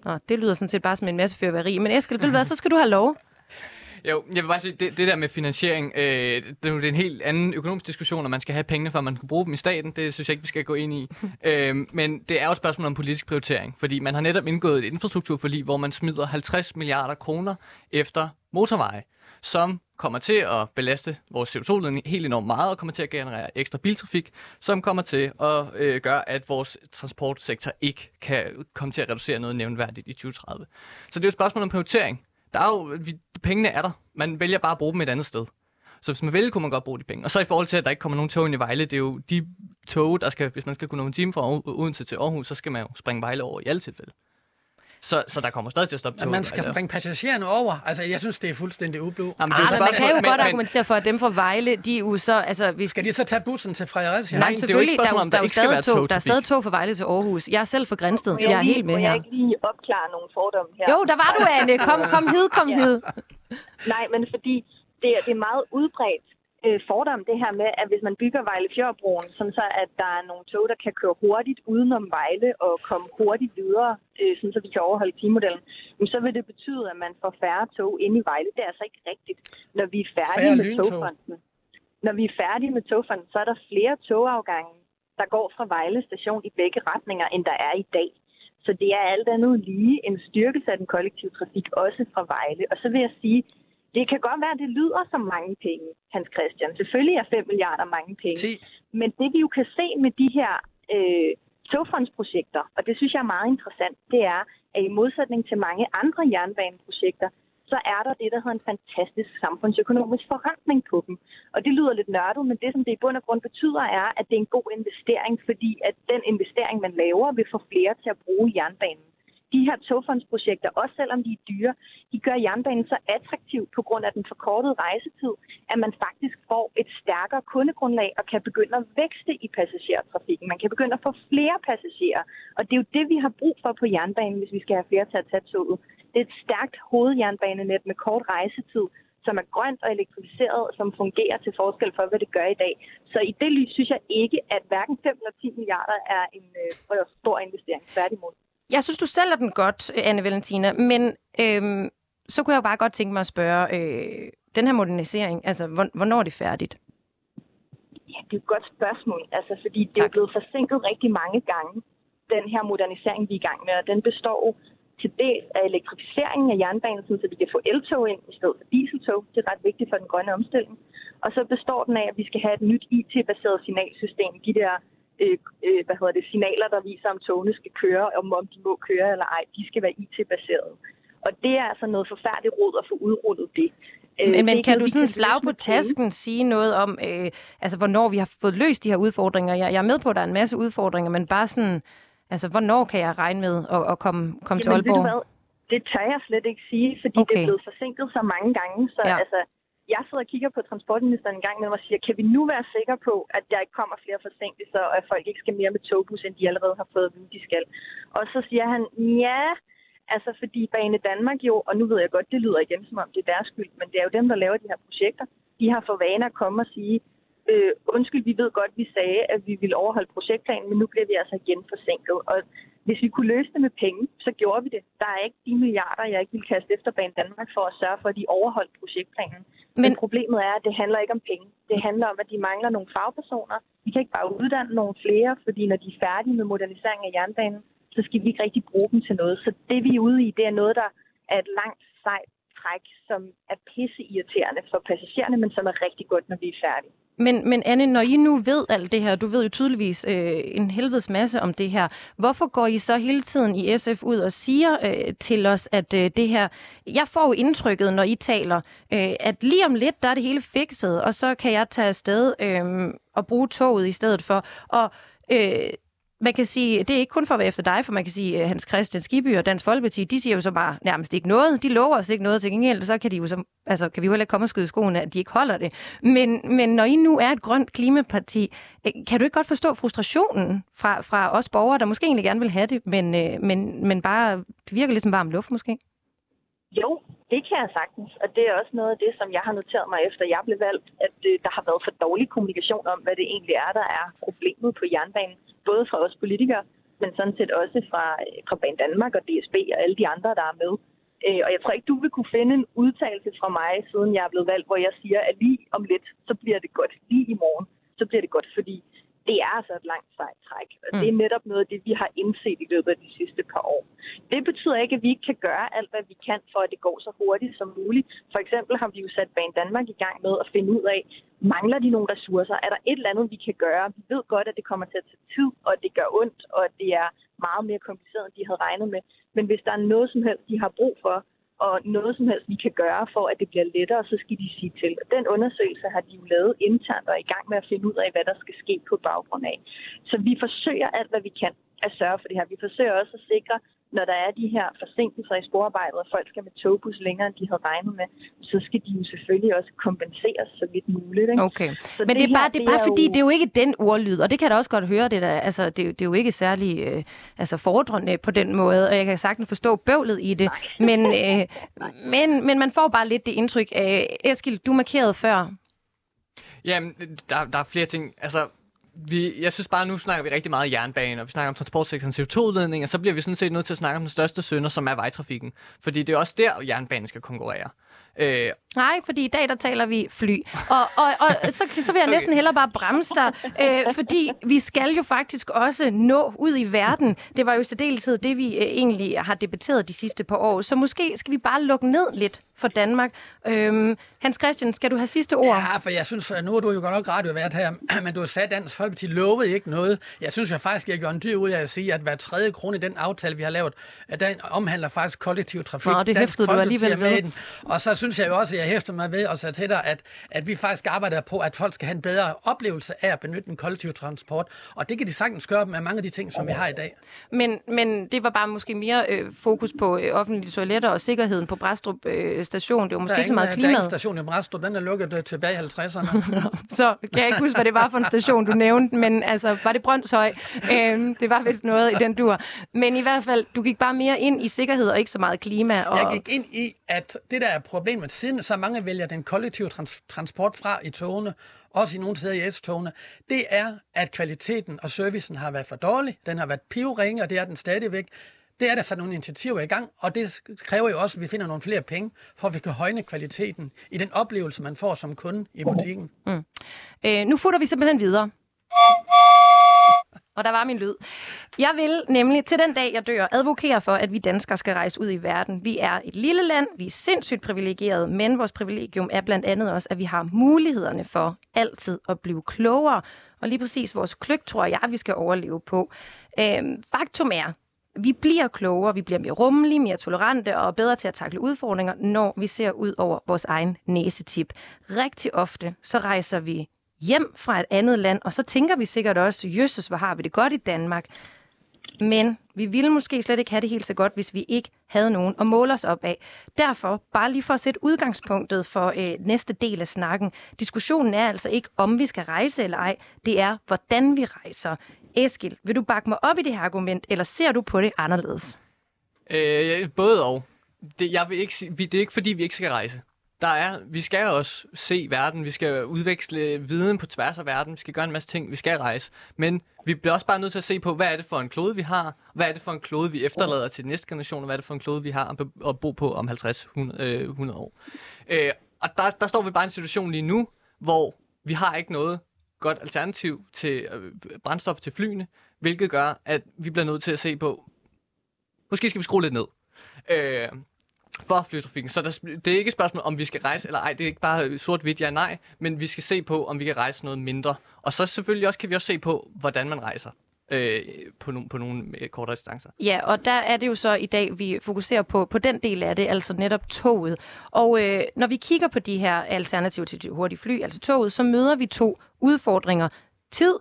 Nå, det lyder sådan set bare som en masse fyrværkeri. Men Eskild, vil hvad, så skal du have lov. Jo, jeg vil bare sige, det, det der med finansiering, øh, det, er jo en helt anden økonomisk diskussion, om man skal have pengene, før man kan bruge dem i staten. Det synes jeg ikke, vi skal gå ind i. øh, men det er jo et spørgsmål om politisk prioritering, fordi man har netop indgået et infrastrukturforlig, hvor man smider 50 milliarder kroner efter motorveje, som kommer til at belaste vores CO2-ledning helt enormt meget, og kommer til at generere ekstra biltrafik, som kommer til at øh, gøre, at vores transportsektor ikke kan komme til at reducere noget nævnværdigt i 2030. Så det er jo et spørgsmål om prioritering. Der er jo, vi, pengene er der. Man vælger bare at bruge dem et andet sted. Så hvis man vil, kunne man godt bruge de penge. Og så i forhold til, at der ikke kommer nogen tog ind i Vejle, det er jo de tog, der skal, hvis man skal kunne nå en time fra Odense til Aarhus, så skal man jo springe Vejle over i alle tilfælde. Så, så der kommer stadig til at stoppe toget. Man skal altså. springe passagererne over. Altså, jeg synes, det er fuldstændig ublu. Jamen, det ah, man kan jo men, godt men, argumentere for, at dem fra Vejle, de er jo så... Altså, hvis skal de så tage bussen til Fredericia? Nej, selvfølgelig. Der, er jo, der, er stadig tog, der er stadig tog fra Vejle til Aarhus. Jeg er selv fra Grænsted. Jeg er helt med her. jeg ikke lige opklare nogle fordomme her? Jo, der var du, Anne. Kom, kom hed, kom ja. hed. Nej, men fordi det, det er meget udbredt øh, fordom, det her med, at hvis man bygger Vejle Fjordbroen, sådan så at der er nogle tog, der kan køre hurtigt udenom Vejle og komme hurtigt videre, øh, sådan så vi kan overholde timodellen, så vil det betyde, at man får færre tog ind i Vejle. Det er altså ikke rigtigt, når vi er færdige Færre med togfonden. Når vi er færdige med togfonden, så er der flere togafgange, der går fra Vejle station i begge retninger, end der er i dag. Så det er alt andet lige en styrkelse af den kollektive trafik, også fra Vejle. Og så vil jeg sige, det kan godt være, at det lyder som mange penge, Hans Christian. Selvfølgelig er 5 milliarder mange penge. Si. Men det vi jo kan se med de her øh, togfondsprojekter, og det synes jeg er meget interessant, det er, at i modsætning til mange andre jernbaneprojekter, så er der det, der hedder en fantastisk samfundsøkonomisk forrentning på dem. Og det lyder lidt nørdet, men det, som det i bund og grund betyder, er, at det er en god investering, fordi at den investering, man laver, vil få flere til at bruge jernbanen de her togfondsprojekter, også selvom de er dyre, de gør jernbanen så attraktiv på grund af den forkortede rejsetid, at man faktisk får et stærkere kundegrundlag og kan begynde at vækste i passagertrafikken. Man kan begynde at få flere passagerer, og det er jo det, vi har brug for på jernbanen, hvis vi skal have flere til at tage toget. Det er et stærkt hovedjernbanenet med kort rejsetid, som er grønt og elektrificeret, og som fungerer til forskel for, hvad det gør i dag. Så i det lys synes jeg ikke, at hverken 5 eller 10 milliarder er en øh, stor investering. Tværtimod. Jeg synes, du sælger den godt, Anne Valentina, men øhm, så kunne jeg jo bare godt tænke mig at spørge, øh, den her modernisering, altså, hvornår er det færdigt? Ja, det er et godt spørgsmål, altså, fordi det tak. er blevet forsinket rigtig mange gange, den her modernisering, vi er i gang med, og den består til dels af elektrificeringen af jernbanen, så vi kan få eltog ind i stedet for dieseltog. Det er ret vigtigt for den grønne omstilling. Og så består den af, at vi skal have et nyt IT-baseret signalsystem, de der øh, øh, hvad hedder det, signaler, der viser, om togene skal køre, om, om de må køre eller ej, de skal være IT-baseret. Og det er altså noget forfærdeligt råd at få udrullet det. Øh, men, men kan du sådan slag på tasken sige noget om, øh, altså hvornår vi har fået løst de her udfordringer? Jeg, jeg er med på, at der er en masse udfordringer, men bare sådan, altså hvornår kan jeg regne med at, at komme, komme Jamen, til Aalborg? Det tør jeg slet ikke sige, fordi okay. det er blevet forsinket så mange gange. Så ja. altså, jeg sidder og kigger på transportministeren en gang med og siger, kan vi nu være sikre på, at der ikke kommer flere forsinkelser, og at folk ikke skal mere med togbus, end de allerede har fået at vide, de skal. Og så siger han, ja, altså fordi Bane Danmark jo, og nu ved jeg godt, det lyder igen som om det er deres skyld, men det er jo dem, der laver de her projekter. De har for vane at komme og sige, øh, undskyld, vi ved godt, vi sagde, at vi ville overholde projektplanen, men nu bliver vi altså igen forsinket. Og hvis vi kunne løse det med penge, så gjorde vi det. Der er ikke de milliarder, jeg ikke ville kaste efter Bane Danmark for at sørge for, at de overholdt projektplanen. Men, Men problemet er, at det handler ikke om penge. Det handler om, at de mangler nogle fagpersoner. Vi kan ikke bare uddanne nogle flere, fordi når de er færdige med modernisering af jernbanen, så skal vi ikke rigtig bruge dem til noget. Så det vi er ude i, det er noget, der er et langt sejt træk, som er pisse irriterende for passagererne, men som er rigtig godt, når vi er færdige. Men, men Anne, når I nu ved alt det her, du ved jo tydeligvis øh, en helvedes masse om det her, hvorfor går I så hele tiden i SF ud og siger øh, til os, at øh, det her... Jeg får jo indtrykket, når I taler, øh, at lige om lidt, der er det hele fikset, og så kan jeg tage afsted øh, og bruge toget i stedet for. Og øh, man kan sige, det er ikke kun for at være efter dig, for man kan sige, at Hans Christian Skiby og Dansk Folkeparti, de siger jo så bare nærmest ikke noget. De lover os ikke noget til gengæld, så kan de jo så, altså kan vi jo heller ikke komme og skyde skoene, at de ikke holder det. Men, men når I nu er et grønt klimaparti, øh, kan du ikke godt forstå frustrationen fra, fra os borgere, der måske egentlig gerne vil have det, men, øh, men, men bare, det virker lidt som varm luft måske? Jo, det kan jeg sagtens, og det er også noget af det, som jeg har noteret mig efter jeg blev valgt, at øh, der har været for dårlig kommunikation om, hvad det egentlig er, der er problemet på jernbanen. Både fra os politikere, men sådan set også fra, øh, fra Ban Danmark og DSB og alle de andre, der er med. Øh, og jeg tror ikke, du vil kunne finde en udtalelse fra mig, siden jeg er blevet valgt, hvor jeg siger, at lige om lidt, så bliver det godt. Lige i morgen, så bliver det godt, fordi det er altså et langt sejt træk. Og mm. det er netop noget af det, vi har indset i løbet af de sidste par år. Det betyder ikke, at vi ikke kan gøre alt, hvad vi kan, for at det går så hurtigt som muligt. For eksempel har vi jo sat Bane Danmark i gang med at finde ud af, mangler de nogle ressourcer? Er der et eller andet, vi kan gøre? Vi ved godt, at det kommer til at tage tid, og at det gør ondt, og at det er meget mere kompliceret, end de havde regnet med. Men hvis der er noget som helst, de har brug for, og noget som helst, vi kan gøre for, at det bliver lettere, så skal de sige til. Den undersøgelse har de jo lavet internt og er i gang med at finde ud af, hvad der skal ske på baggrund af. Så vi forsøger alt, hvad vi kan at sørge for det her. Vi forsøger også at sikre, når der er de her forsinkelser i sporarbejdet, og folk skal med togbus længere, end de havde regnet med, så skal de jo selvfølgelig også kompenseres så vidt muligt. Ikke? Okay. Så Men det, det er bare, det er bare det er fordi, jo... det er jo ikke den ordlyd, og det kan jeg da også godt høre, det, der, altså, det, det er jo ikke særlig øh, altså, fordrende på den måde, og jeg kan sagtens forstå bøvlet i det, men, øh, men, men man får bare lidt det indtryk. Øh, Eskil, du markerede før. Jamen, der, der er flere ting. Altså, vi, jeg synes bare, nu snakker vi rigtig meget jernbane, og vi snakker om transportsektoren CO2-udledning, og så bliver vi sådan set nødt til at snakke om den største sønder, som er vejtrafikken. Fordi det er også der, jernbanen skal konkurrere. Øh, Nej, fordi i dag der taler vi fly. Og, og, og så, så vil jeg næsten hellere bare bremse dig, øh, fordi vi skal jo faktisk også nå ud i verden. Det var jo i særdeleshed det, vi øh, egentlig har debatteret de sidste par år. Så måske skal vi bare lukke ned lidt for Danmark. Øhm, Hans Christian, skal du have sidste ord? Ja, for jeg synes, nu er du jo godt nok radiovært her, men du har sagt, at Dansk Folkeparti lovede ikke noget. Jeg synes jo faktisk, jeg gør en dyr ud af at sige, at hver tredje krone i den aftale, vi har lavet, den omhandler faktisk kollektiv trafik. Nå, det hæftede du alligevel med. Den. Og så synes jeg jo også, at jeg hæfter mig ved og sagde til dig, at, at vi faktisk arbejder på, at folk skal have en bedre oplevelse af at benytte den kollektive transport. Og det kan de sagtens gøre med mange af de ting, som vi har i dag. Men, men det var bare måske mere øh, fokus på øh, offentlige toiletter og sikkerheden på Bræstrup øh, station. Det var måske ikke så meget klima. Der er ingen station i Bræstrup. Den er lukket øh, tilbage i 50'erne. så kan jeg ikke huske, hvad det var for en station, du nævnte. Men altså, var det Brøndshøj? Øh, det var vist noget i den dur. Men i hvert fald, du gik bare mere ind i sikkerhed og ikke så meget klima. Og... Jeg gik ind i, at det der er problemet, siden så mange vælger den kollektive trans- transport fra i togene, også i nogle steder i S-togene, det er, at kvaliteten og servicen har været for dårlig. Den har været pivringe, og det er den stadigvæk. Det er der sat nogle initiativer i gang, og det kræver jo også, at vi finder nogle flere penge, for at vi kan højne kvaliteten i den oplevelse, man får som kunde i butikken. Mm. mm. Øh, nu futter vi simpelthen videre. Og der var min lyd. Jeg vil nemlig til den dag, jeg dør, advokere for, at vi danskere skal rejse ud i verden. Vi er et lille land, vi er sindssygt privilegerede, men vores privilegium er blandt andet også, at vi har mulighederne for altid at blive klogere. Og lige præcis vores kløgt, tror jeg, vi skal overleve på. Øhm, faktum er, vi bliver klogere, vi bliver mere rummelige, mere tolerante og bedre til at takle udfordringer, når vi ser ud over vores egen næsetip. Rigtig ofte så rejser vi hjem fra et andet land, og så tænker vi sikkert også, jøsses, hvor har vi det godt i Danmark. Men vi ville måske slet ikke have det helt så godt, hvis vi ikke havde nogen at måle os op af. Derfor, bare lige for at sætte udgangspunktet for øh, næste del af snakken. Diskussionen er altså ikke, om vi skal rejse eller ej. Det er, hvordan vi rejser. Eskil, vil du bakke mig op i det her argument, eller ser du på det anderledes? Øh, både og. Det, jeg vil ikke, det er ikke, fordi vi ikke skal rejse der er, vi skal også se verden, vi skal udveksle viden på tværs af verden, vi skal gøre en masse ting, vi skal rejse. Men vi bliver også bare nødt til at se på, hvad er det for en klode, vi har, hvad er det for en klode, vi efterlader til næste generation, og hvad er det for en klode, vi har at bo på om 50-100 øh, år. Øh, og der, der står vi bare i en situation lige nu, hvor vi har ikke noget godt alternativ til øh, brændstof til flyene, hvilket gør, at vi bliver nødt til at se på, måske skal vi skrue lidt ned. Øh, for flytrafikken. Så der, det er ikke et spørgsmål, om vi skal rejse eller ej. Det er ikke bare øh, sort-hvidt ja nej, men vi skal se på, om vi kan rejse noget mindre. Og så selvfølgelig også kan vi også se på, hvordan man rejser. Øh, på, no, på nogle øh, kortere distancer. Ja, og der er det jo så i dag, vi fokuserer på, på den del af det, altså netop toget. Og øh, når vi kigger på de her alternativer til hurtige fly, altså toget, så møder vi to udfordringer. Tid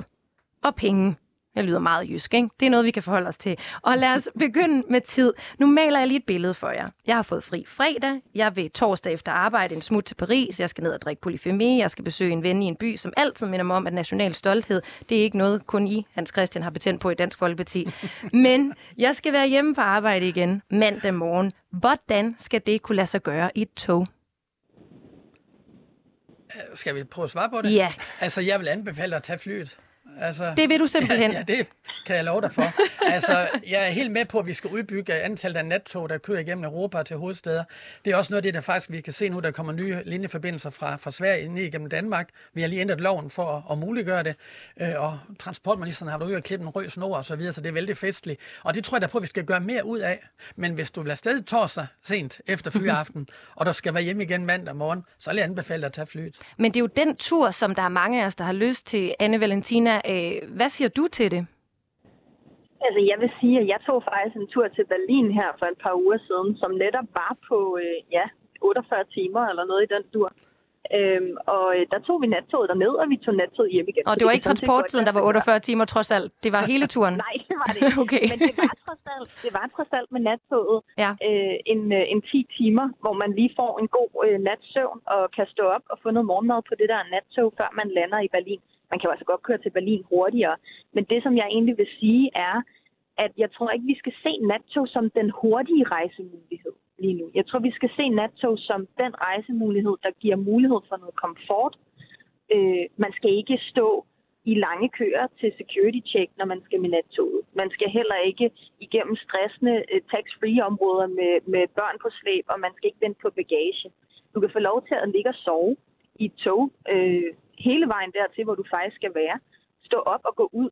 og penge. Det lyder meget jysk, ikke? Det er noget, vi kan forholde os til. Og lad os begynde med tid. Nu maler jeg lige et billede for jer. Jeg har fået fri fredag. Jeg vil torsdag efter arbejde en smut til Paris. Jeg skal ned og drikke polyfemi. Jeg skal besøge en ven i en by, som altid minder mig om, at national stolthed, det er ikke noget, kun I, Hans Christian, har betændt på i Dansk Folkeparti. Men jeg skal være hjemme på arbejde igen mandag morgen. Hvordan skal det kunne lade sig gøre i et tog? Skal vi prøve at svare på det? Ja. Altså, jeg vil anbefale at tage flyet. Altså, det vil du simpelthen? Ja, ja det, kan jeg love dig for. Altså, jeg er helt med på, at vi skal udbygge antallet af nattog, der kører igennem Europa til hovedsteder. Det er også noget af det, der faktisk vi kan se nu, der kommer nye linjeforbindelser fra, fra Sverige ned igennem Danmark. Vi har lige ændret loven for at, at muliggøre det, øh, og transportministeren har været ude og klippe en rød snor og så videre, så det er vældig festligt. Og det tror jeg da på, at vi skal gøre mere ud af. Men hvis du vil afsted torsdag sent efter flyaften, og der skal være hjemme igen mandag morgen, så vil jeg anbefale dig at tage flyet. Men det er jo den tur, som der er mange af os, der har lyst til. Anne Valentina, øh, hvad siger du til det? Altså, jeg vil sige, at jeg tog faktisk en tur til Berlin her for et par uger siden, som netop var på, øh, ja, 48 timer eller noget i den tur. Øhm, og øh, der tog vi nattoget derned, og vi tog nattoget hjem igen. Og det var ikke transporttiden, der var 48 timer trods alt. Det var hele turen. Nej, det var det ikke. okay. Men det var trods alt, det var trods alt med nattoget ja. øh, en, øh, en 10 timer, hvor man lige får en god øh, natsøvn og kan stå op og få noget morgenmad på det der nattog, før man lander i Berlin. Man kan jo altså godt køre til Berlin hurtigere. Men det, som jeg egentlig vil sige, er, at jeg tror ikke, vi skal se nattog som den hurtige rejsemulighed lige nu. Jeg tror, vi skal se nattog som den rejsemulighed, der giver mulighed for noget komfort. Øh, man skal ikke stå i lange køer til security check, når man skal med nattoget. Man skal heller ikke igennem stressende øh, tax-free områder med, med børn på slæb, og man skal ikke vente på bagage. Du kan få lov til at ligge og sove i et tog øh, hele vejen dertil, hvor du faktisk skal være. Stå op og gå ud.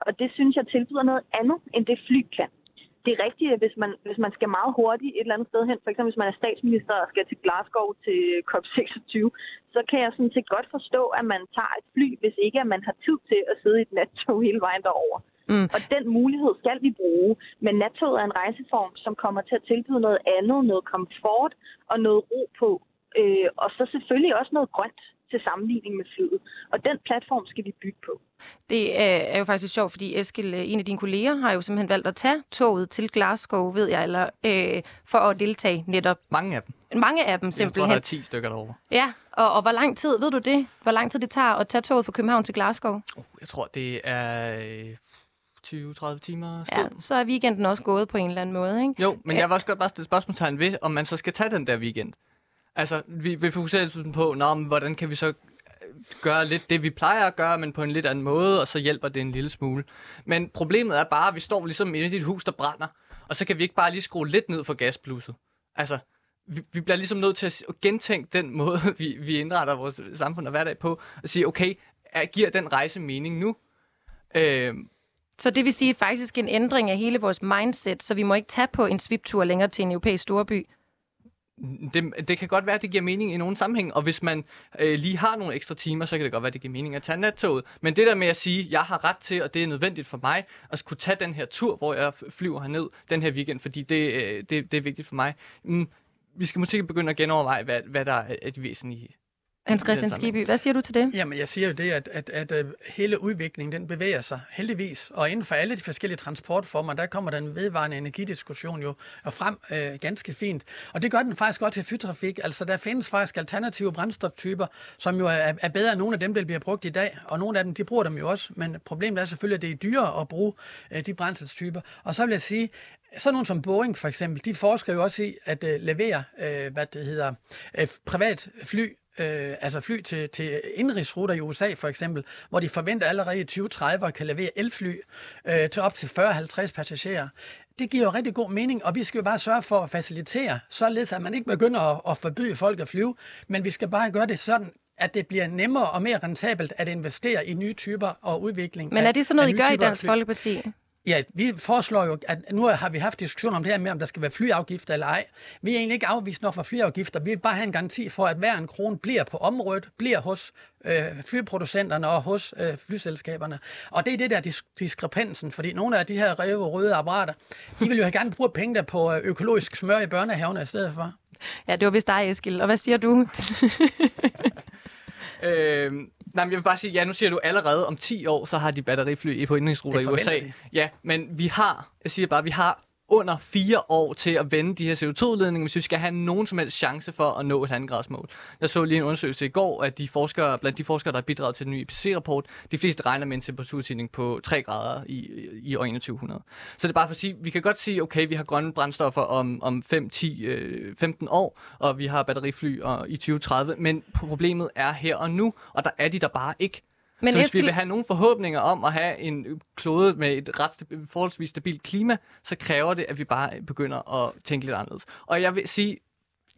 Og det synes jeg tilbyder noget andet, end det fly kan det er rigtigt, at hvis man, hvis man skal meget hurtigt et eller andet sted hen, for eksempel hvis man er statsminister og skal til Glasgow til COP26, så kan jeg sådan set godt forstå, at man tager et fly, hvis ikke at man har tid til at sidde i et nattog hele vejen derover. Mm. Og den mulighed skal vi bruge. Men nattoget er en rejseform, som kommer til at tilbyde noget andet, noget komfort og noget ro på. Øh, og så selvfølgelig også noget grønt til sammenligning med flyet. Og den platform skal vi bygge på. Det er jo faktisk sjovt, fordi Eskil, øh, en af dine kolleger, har jo simpelthen valgt at tage toget til Glasgow, ved jeg, eller øh, for at deltage netop. Mange af dem. Mange af dem simpelthen. Jeg tror, der er 10 stykker derovre. Ja, og, og hvor lang tid, ved du det? Hvor lang tid det tager at tage toget fra København til Glasgow? Uh, jeg tror, det er 20-30 øh, timer sted. Ja, så er weekenden også gået på en eller anden måde, ikke? Jo, men jeg vil også godt bare stille spørgsmålstegn ved, om man så skal tage den der weekend. Altså, vi, vi fokuserer på, Nå, men hvordan kan vi så øh, gøre lidt det, vi plejer at gøre, men på en lidt anden måde, og så hjælper det en lille smule. Men problemet er bare, at vi står ligesom inde i dit hus, der brænder, og så kan vi ikke bare lige skrue lidt ned for gasblusset. Altså, vi, vi bliver ligesom nødt til at gentænke den måde, vi, vi indretter vores samfund og hverdag på, og sige, okay, er, giver den rejse mening nu? Øh, så det vil sige faktisk en ændring af hele vores mindset, så vi må ikke tage på en sviptur længere til en europæisk storby? Det, det kan godt være, at det giver mening i nogle sammenhæng, og hvis man øh, lige har nogle ekstra timer, så kan det godt være, at det giver mening at tage nattoget. Men det der med at sige, at jeg har ret til, og det er nødvendigt for mig, at kunne tage den her tur, hvor jeg flyver herned den her weekend, fordi det, øh, det, det er vigtigt for mig. Mm, vi skal måske begynde at genoverveje, hvad, hvad der er de væsentlige Hans Christian Skiby, hvad siger du til det? Jamen, jeg siger jo det, at, at, at, at hele udviklingen, den bevæger sig heldigvis. Og inden for alle de forskellige transportformer, der kommer den vedvarende energidiskussion jo frem øh, ganske fint. Og det gør den faktisk godt til flytrafik. Altså, der findes faktisk alternative brændstoftyper, som jo er, er bedre end nogle af dem, der bliver brugt i dag. Og nogle af dem, de bruger dem jo også. Men problemet er selvfølgelig, at det er dyrere at bruge øh, de brændstoftyper. Og så vil jeg sige, sådan nogle som Boeing for eksempel, de forsker jo også i at uh, levere, hvad det hedder, uh, privat fly øh, altså fly til, til indrigsruter i USA for eksempel, hvor de forventer allerede i 2030 at kan levere elfly øh, til op til 40-50 passagerer. Det giver jo rigtig god mening, og vi skal jo bare sørge for at facilitere, således at man ikke begynder at, at forbyde folk at flyve, men vi skal bare gøre det sådan, at det bliver nemmere og mere rentabelt at investere i nye typer og udvikling. Men er det sådan noget, I gør i Dansk Folkeparti? Ja, vi foreslår jo, at nu har vi haft diskussion om det her med, om der skal være flyafgifter eller ej. Vi er egentlig ikke afvist nok for flyafgifter. Vi vil bare have en garanti for, at hver en krone bliver på området, bliver hos øh, flyproducenterne og hos øh, flyselskaberne. Og det er det der dis- diskrepansen, fordi nogle af de her røde røde apparater, de vil jo gerne bruge penge der på øh, økologisk smør i børnehavene i stedet for. Ja, det var vist dig, Eskild. Og hvad siger du? øh, Nej, men jeg vil bare sige, ja, nu siger du allerede om 10 år, så har de batterifly på indrigsruter i USA. Ja, men vi har, jeg siger bare, vi har under fire år til at vende de her CO2-udledninger, hvis vi skal have nogen som helst chance for at nå et handgradsmål. Jeg så lige en undersøgelse i går, at de forskere, blandt de forskere, der har bidraget til den nye IPCC-rapport, de fleste regner med en temperaturstigning på 3 grader i, i år 2100. Så det er bare for at sige, vi kan godt sige, okay, vi har grønne brændstoffer om, om 5, 10, øh, 15 år, og vi har batterifly og, i 2030, men problemet er her og nu, og der er de der bare ikke. Men så hvis Eskild... vi vil have nogle forhåbninger om at have en klode med et ret stabil, forholdsvis stabilt klima, så kræver det, at vi bare begynder at tænke lidt anderledes. Og jeg vil sige,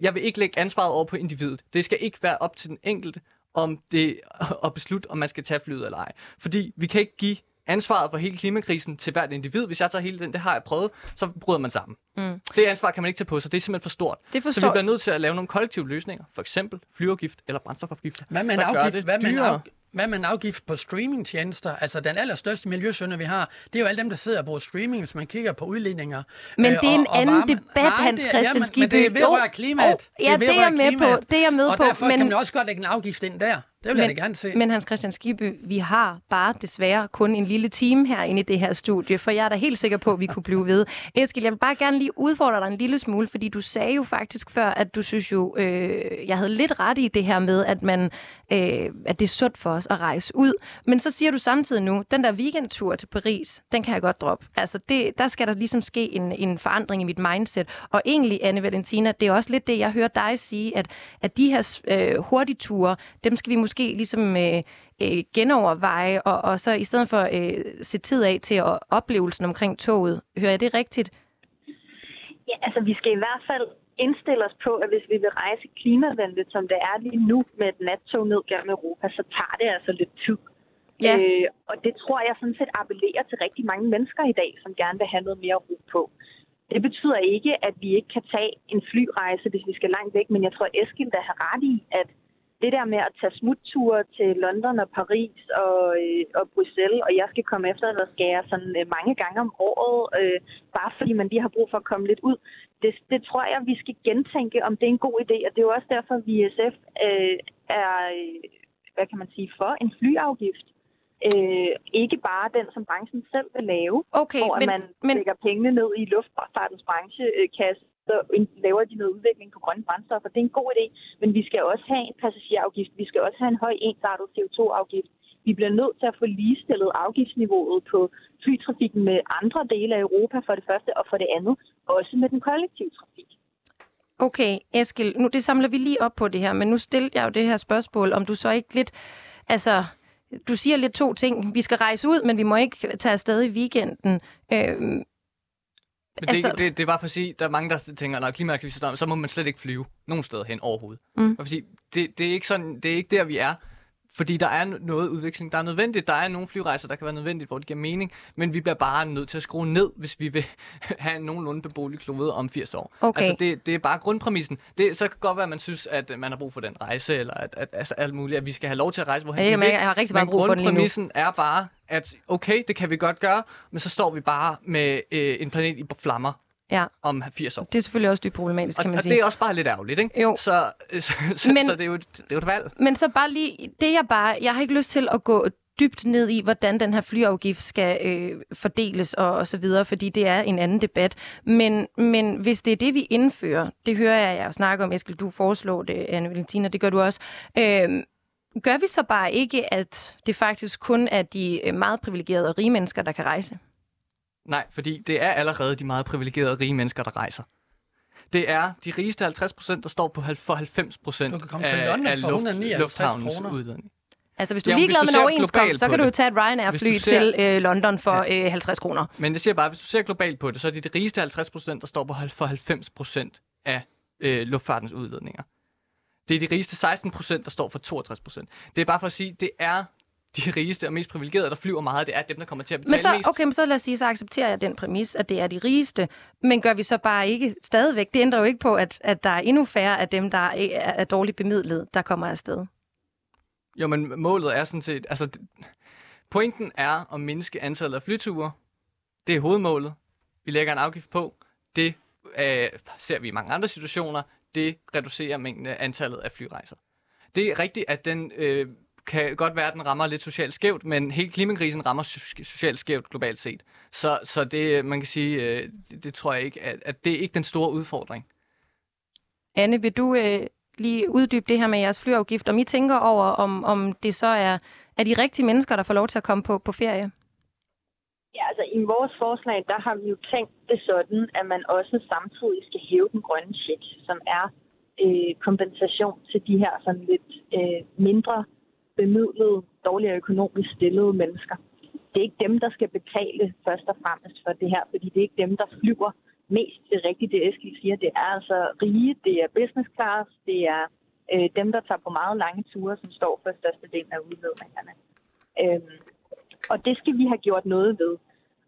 jeg vil ikke lægge ansvaret over på individet. Det skal ikke være op til den enkelte om det at beslutte, om man skal tage flyet eller ej. Fordi vi kan ikke give ansvaret for hele klimakrisen til hvert individ. Hvis jeg tager hele den, det har jeg prøvet, så bryder man sammen. Mm. Det ansvar kan man ikke tage på sig. Det er simpelthen for stort. Det forstår... Så vi bliver nødt til at lave nogle kollektive løsninger. For eksempel flyafgift eller brændstofafgift. Hvad med en afgift? Hvad med en, af, hvad med en afgift på streamingtjenester? Altså den allerstørste miljøsønde, vi har, det er jo alle dem, der sidder og bruger streaming, hvis man kigger på udledninger. Men det er en og, anden varme. debat, Nej, Hans Christian Skibby. Men det er vedrører klimaet. Oh, ja, det er, jeg med på. Det er jeg med og på. Og derfor men... kan man også godt lægge en afgift ind der. Det vil men, jeg da gerne se. Men Hans Christian Skibby, vi har bare desværre kun en lille time herinde i det her studie, for jeg er da helt sikker på, at vi kunne blive ved. Eskild, jeg vil bare gerne lige udfordre dig en lille smule, fordi du sagde jo faktisk før, at du synes jo, øh, jeg havde lidt ret i det her med, at, man, øh, at det er sundt for os at rejse ud. Men så siger du samtidig nu, den der weekendtur til Paris, den kan jeg godt droppe. Altså, det, der skal der ligesom ske en, en forandring i mit mindset. Og egentlig, Anne Valentina, det er også lidt det, jeg hører dig sige, at, at de her øh, hurtigture, dem skal vi måske ligesom øh, øh, genoverveje, og, og så i stedet for øh, se tid af til at oplevelsen omkring toget. Hører jeg det rigtigt? Ja, altså vi skal i hvert fald indstille os på, at hvis vi vil rejse klimavenligt, som det er lige nu med et nattog ned gennem Europa, så tager det altså lidt tid. Ja. Øh, og det tror jeg sådan set appellerer til rigtig mange mennesker i dag, som gerne vil have noget mere ro på. Det betyder ikke, at vi ikke kan tage en flyrejse, hvis vi skal langt væk, men jeg tror, Eskild der har ret i, at det der med at tage smutture til London og Paris og, øh, og Bruxelles, og jeg skal komme efter, skal jeg sådan øh, mange gange om året, øh, bare fordi man lige har brug for at komme lidt ud, det, det tror jeg, vi skal gentænke, om det er en god idé, og det er jo også derfor, vi i SF øh, er, øh, hvad kan man sige, for en flyafgift. Øh, ikke bare den, som branchen selv vil lave, okay, hvor men, man men... lægger pengene ned i luftfartens branchekasse, så laver de noget udvikling på grønne brændstoffer. Det er en god idé, men vi skal også have en passagerafgift. Vi skal også have en høj ensartet CO2-afgift. Vi bliver nødt til at få ligestillet afgiftsniveauet på flytrafikken med andre dele af Europa for det første, og for det andet også med den kollektive trafik. Okay, Eskil, nu det samler vi lige op på det her, men nu stiller jeg jo det her spørgsmål, om du så ikke lidt, altså, du siger lidt to ting. Vi skal rejse ud, men vi må ikke tage afsted i weekenden. Øh, men altså... det, det, det er bare for at sige, der er mange, der tænker, når klimaaktivister så må man slet ikke flyve nogen steder hen overhovedet. Mm. For at sige, det, det, er ikke sådan, det er ikke der, vi er. Fordi der er noget udvikling, der er nødvendigt. Der er nogle flyrejser, der kan være nødvendigt, hvor det giver mening. Men vi bliver bare nødt til at skrue ned, hvis vi vil have en nogenlunde beboelig klode om 80 år. Okay. Altså, det, det er bare grundpræmissen. Det, så kan godt være, at man synes, at man har brug for den rejse, eller at, at altså, alt muligt, at vi skal have lov til at rejse, hvorhen jeg, vi vil. Jeg har rigtig meget brug for den lige nu. grundpræmissen er bare, at okay, det kan vi godt gøre, men så står vi bare med øh, en planet i flammer ja. om 80 år. Det er selvfølgelig også dybt problematisk, kan man og, sige. Og det er også bare lidt ærgerligt, ikke? Jo. Så, så, så, men, så det, er jo et, det er jo et valg. Men så bare lige, det jeg bare, jeg har ikke lyst til at gå dybt ned i, hvordan den her flyafgift skal øh, fordeles og, og så videre, fordi det er en anden debat. Men, men hvis det er det, vi indfører, det hører jeg jer snakke om, Eskild, du foreslår det, Anne Valentina, det gør du også. Øh, gør vi så bare ikke, at det faktisk kun er de øh, meget privilegerede og rige mennesker, der kan rejse? Nej, fordi det er allerede de meget privilegerede rige mennesker, der rejser. Det er de rigeste 50 procent, der står på for 90 procent af, af luft, lufthavnens udledning. Altså, hvis du er ligeglad med en overenskomst, så kan du jo tage et Ryanair-fly ser... til øh, London for ja. øh, 50 kroner. Men jeg siger bare, hvis du ser globalt på det, så er det de rigeste 50 procent, der står på for 90 procent af øh, luftfartens udledninger. Det er de rigeste 16 procent, der står for 62 procent. Det er bare for at sige, det er de rigeste og mest privilegerede, der flyver meget, det er dem, der kommer til at betale men så, mest. Okay, men så lad os sige, så accepterer jeg den præmis, at det er de rigeste, men gør vi så bare ikke stadigvæk? Det ændrer jo ikke på, at, at der er endnu færre af dem, der er, er dårligt bemidlet, der kommer afsted. Jo, men målet er sådan set, altså pointen er at mindske antallet af flyture. Det er hovedmålet. Vi lægger en afgift på. Det øh, ser vi i mange andre situationer. Det reducerer mængden af antallet af flyrejser. Det er rigtigt, at den øh, kan godt være, at den rammer lidt socialt skævt, men hele klimakrisen rammer socialt skævt globalt set. Så, så det, man kan sige, øh, det, det tror jeg ikke, at, at det er ikke den store udfordring. Anne, vil du øh, lige uddybe det her med jeres flyafgift, om I tænker over, om, om det så er, er de rigtige mennesker, der får lov til at komme på, på ferie? Ja, altså i vores forslag, der har vi jo tænkt det sådan, at man også samtidig skal hæve den grønne check, som er øh, kompensation til de her sådan lidt øh, mindre bemidlede dårligere økonomisk stillede mennesker. Det er ikke dem, der skal betale først og fremmest for det her, fordi det er ikke dem, der flyver mest. Det er rigtigt, det Eskild siger. Det er altså rige, det er business class, det er øh, dem, der tager på meget lange ture, som står for størstedelen af udledningerne. Øhm, og det skal vi have gjort noget ved.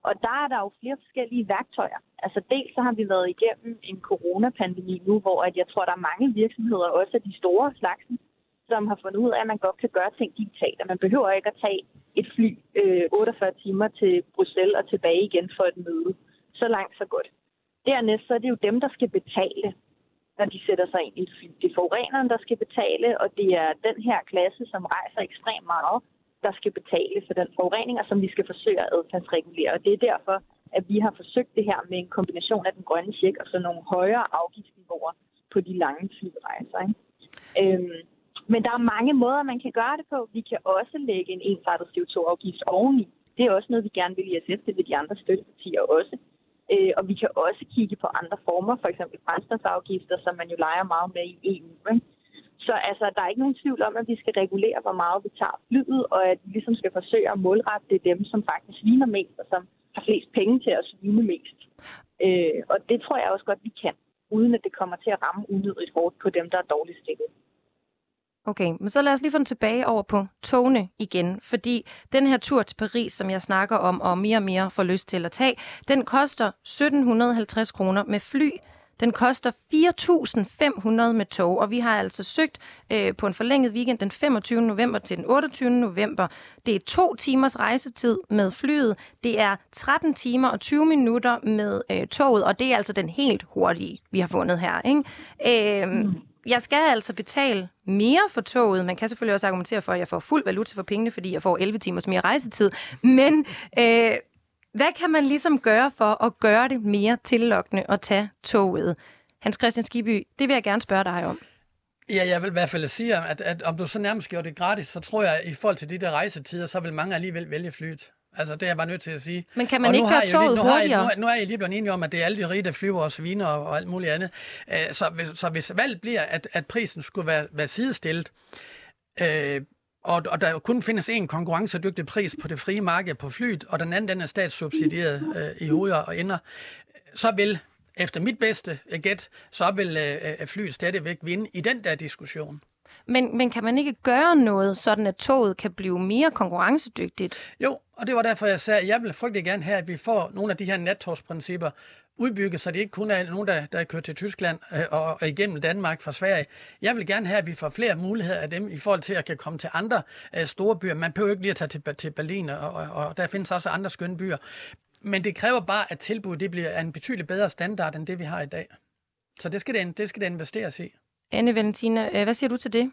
Og der er der jo flere forskellige værktøjer. Altså dels så har vi været igennem en coronapandemi nu, hvor at jeg tror, der er mange virksomheder, også de store slagsen, som har fundet ud af, at man godt kan gøre ting digitalt. Og man behøver ikke at tage et fly øh, 48 timer til Bruxelles og tilbage igen for et møde. Så langt, så godt. Dernæst så er det jo dem, der skal betale, når de sætter sig ind i et fly. Det er forureneren, der skal betale, og det er den her klasse, som rejser ekstremt meget, der skal betale for den forurening, og som vi skal forsøge at adfærdsregulere. Og det er derfor, at vi har forsøgt det her med en kombination af den grønne tjek og så nogle højere afgiftsniveauer på de lange flyrejser. Ikke? Øhm, men der er mange måder, man kan gøre det på. Vi kan også lægge en ensartet CO2-afgift oveni. Det er også noget, vi gerne vil i SF, det vil de andre støttepartier også. Øh, og vi kan også kigge på andre former, for eksempel brændstofafgifter, som man jo leger meget med i EU. Ikke? Så altså, der er ikke nogen tvivl om, at vi skal regulere, hvor meget vi tager flyet, og at vi ligesom skal forsøge at målrette det dem, som faktisk sviner mest, og som har flest penge til at svine mest. Øh, og det tror jeg også godt, vi kan, uden at det kommer til at ramme unødigt hårdt på dem, der er dårligt stillet. Okay, men så lad os lige få den tilbage over på togene igen, fordi den her tur til Paris, som jeg snakker om, og mere og mere får lyst til at tage, den koster 1750 kroner med fly, den koster 4.500 med tog, og vi har altså søgt øh, på en forlænget weekend den 25. november til den 28. november. Det er to timers rejsetid med flyet. Det er 13 timer og 20 minutter med øh, toget, og det er altså den helt hurtige, vi har fundet her. Ikke? Øh, mm jeg skal altså betale mere for toget. Man kan selvfølgelig også argumentere for, at jeg får fuld valuta for pengene, fordi jeg får 11 timers mere rejsetid. Men øh, hvad kan man ligesom gøre for at gøre det mere tillokkende at tage toget? Hans Christian Skiby, det vil jeg gerne spørge dig om. Ja, jeg vil i hvert fald sige, at, at om du så nærmest gjorde det gratis, så tror jeg, at i forhold til de der rejsetider, så vil mange alligevel vælge flyet. Altså, det er jeg bare nødt til at sige. Men kan man ikke gøre toget nu hurtigere? Har nu, nu er I lige blevet enige om, at det er alle de rige, der flyver og sviner og, og alt muligt andet. Uh, så, hvis, så hvis valget bliver, at, at prisen skulle være, være sidestillet, uh, og, og der kun findes en konkurrencedygtig pris på det frie marked på flyet, og den anden den er statssubsidieret uh, i hoveder og ender, så vil efter mit bedste gæt, så vil uh, flyet stadigvæk vinde i den der diskussion. Men, men kan man ikke gøre noget, sådan at toget kan blive mere konkurrencedygtigt? Jo, og det var derfor, jeg sagde, at jeg vil frygtelig gerne have, at vi får nogle af de her nattogsprincipper udbygget, så det ikke kun er nogen, der, der kører til Tyskland øh, og, og igennem Danmark fra Sverige. Jeg vil gerne have, at vi får flere muligheder af dem i forhold til at kan komme til andre øh, store byer. Man behøver ikke lige at tage til, til Berlin, og, og, og der findes også andre skønne byer. Men det kræver bare, at tilbuddet det bliver en betydeligt bedre standard, end det vi har i dag. Så det skal det, det, skal det investeres i. Anne Valentina, øh, hvad siger du til det?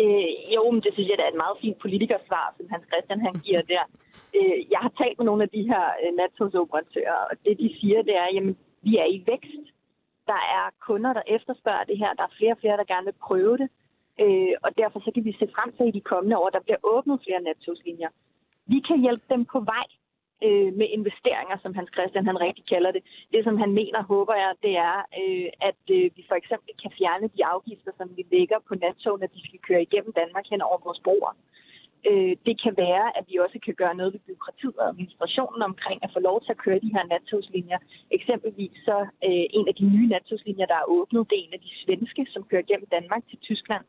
Øh, jo, men det synes jeg, det er et meget fint politikersvar, som Hans Christian han giver der. Øh, jeg har talt med nogle af de her øh, nattogsoperatører, og det de siger, det er, jamen, vi er i vækst. Der er kunder, der efterspørger det her. Der er flere og flere, der gerne vil prøve det. Øh, og derfor så kan vi se frem til i de kommende år, der bliver åbnet flere nattogslinjer. Vi kan hjælpe dem på vej øh, med investeringer, som Hans Christian han rigtig kalder det. Det, som han mener, håber jeg, det er, øh, at øh, vi for eksempel kan fjerne de afgifter, som vi lægger på nattog, når de skal køre igennem Danmark hen over vores broer. Øh, det kan være, at vi også kan gøre noget ved byråkratiet og administrationen omkring at få lov til at køre de her nattogslinjer. Eksempelvis så øh, en af de nye nattogslinjer, der er åbnet, det er en af de svenske, som kører gennem Danmark til Tyskland.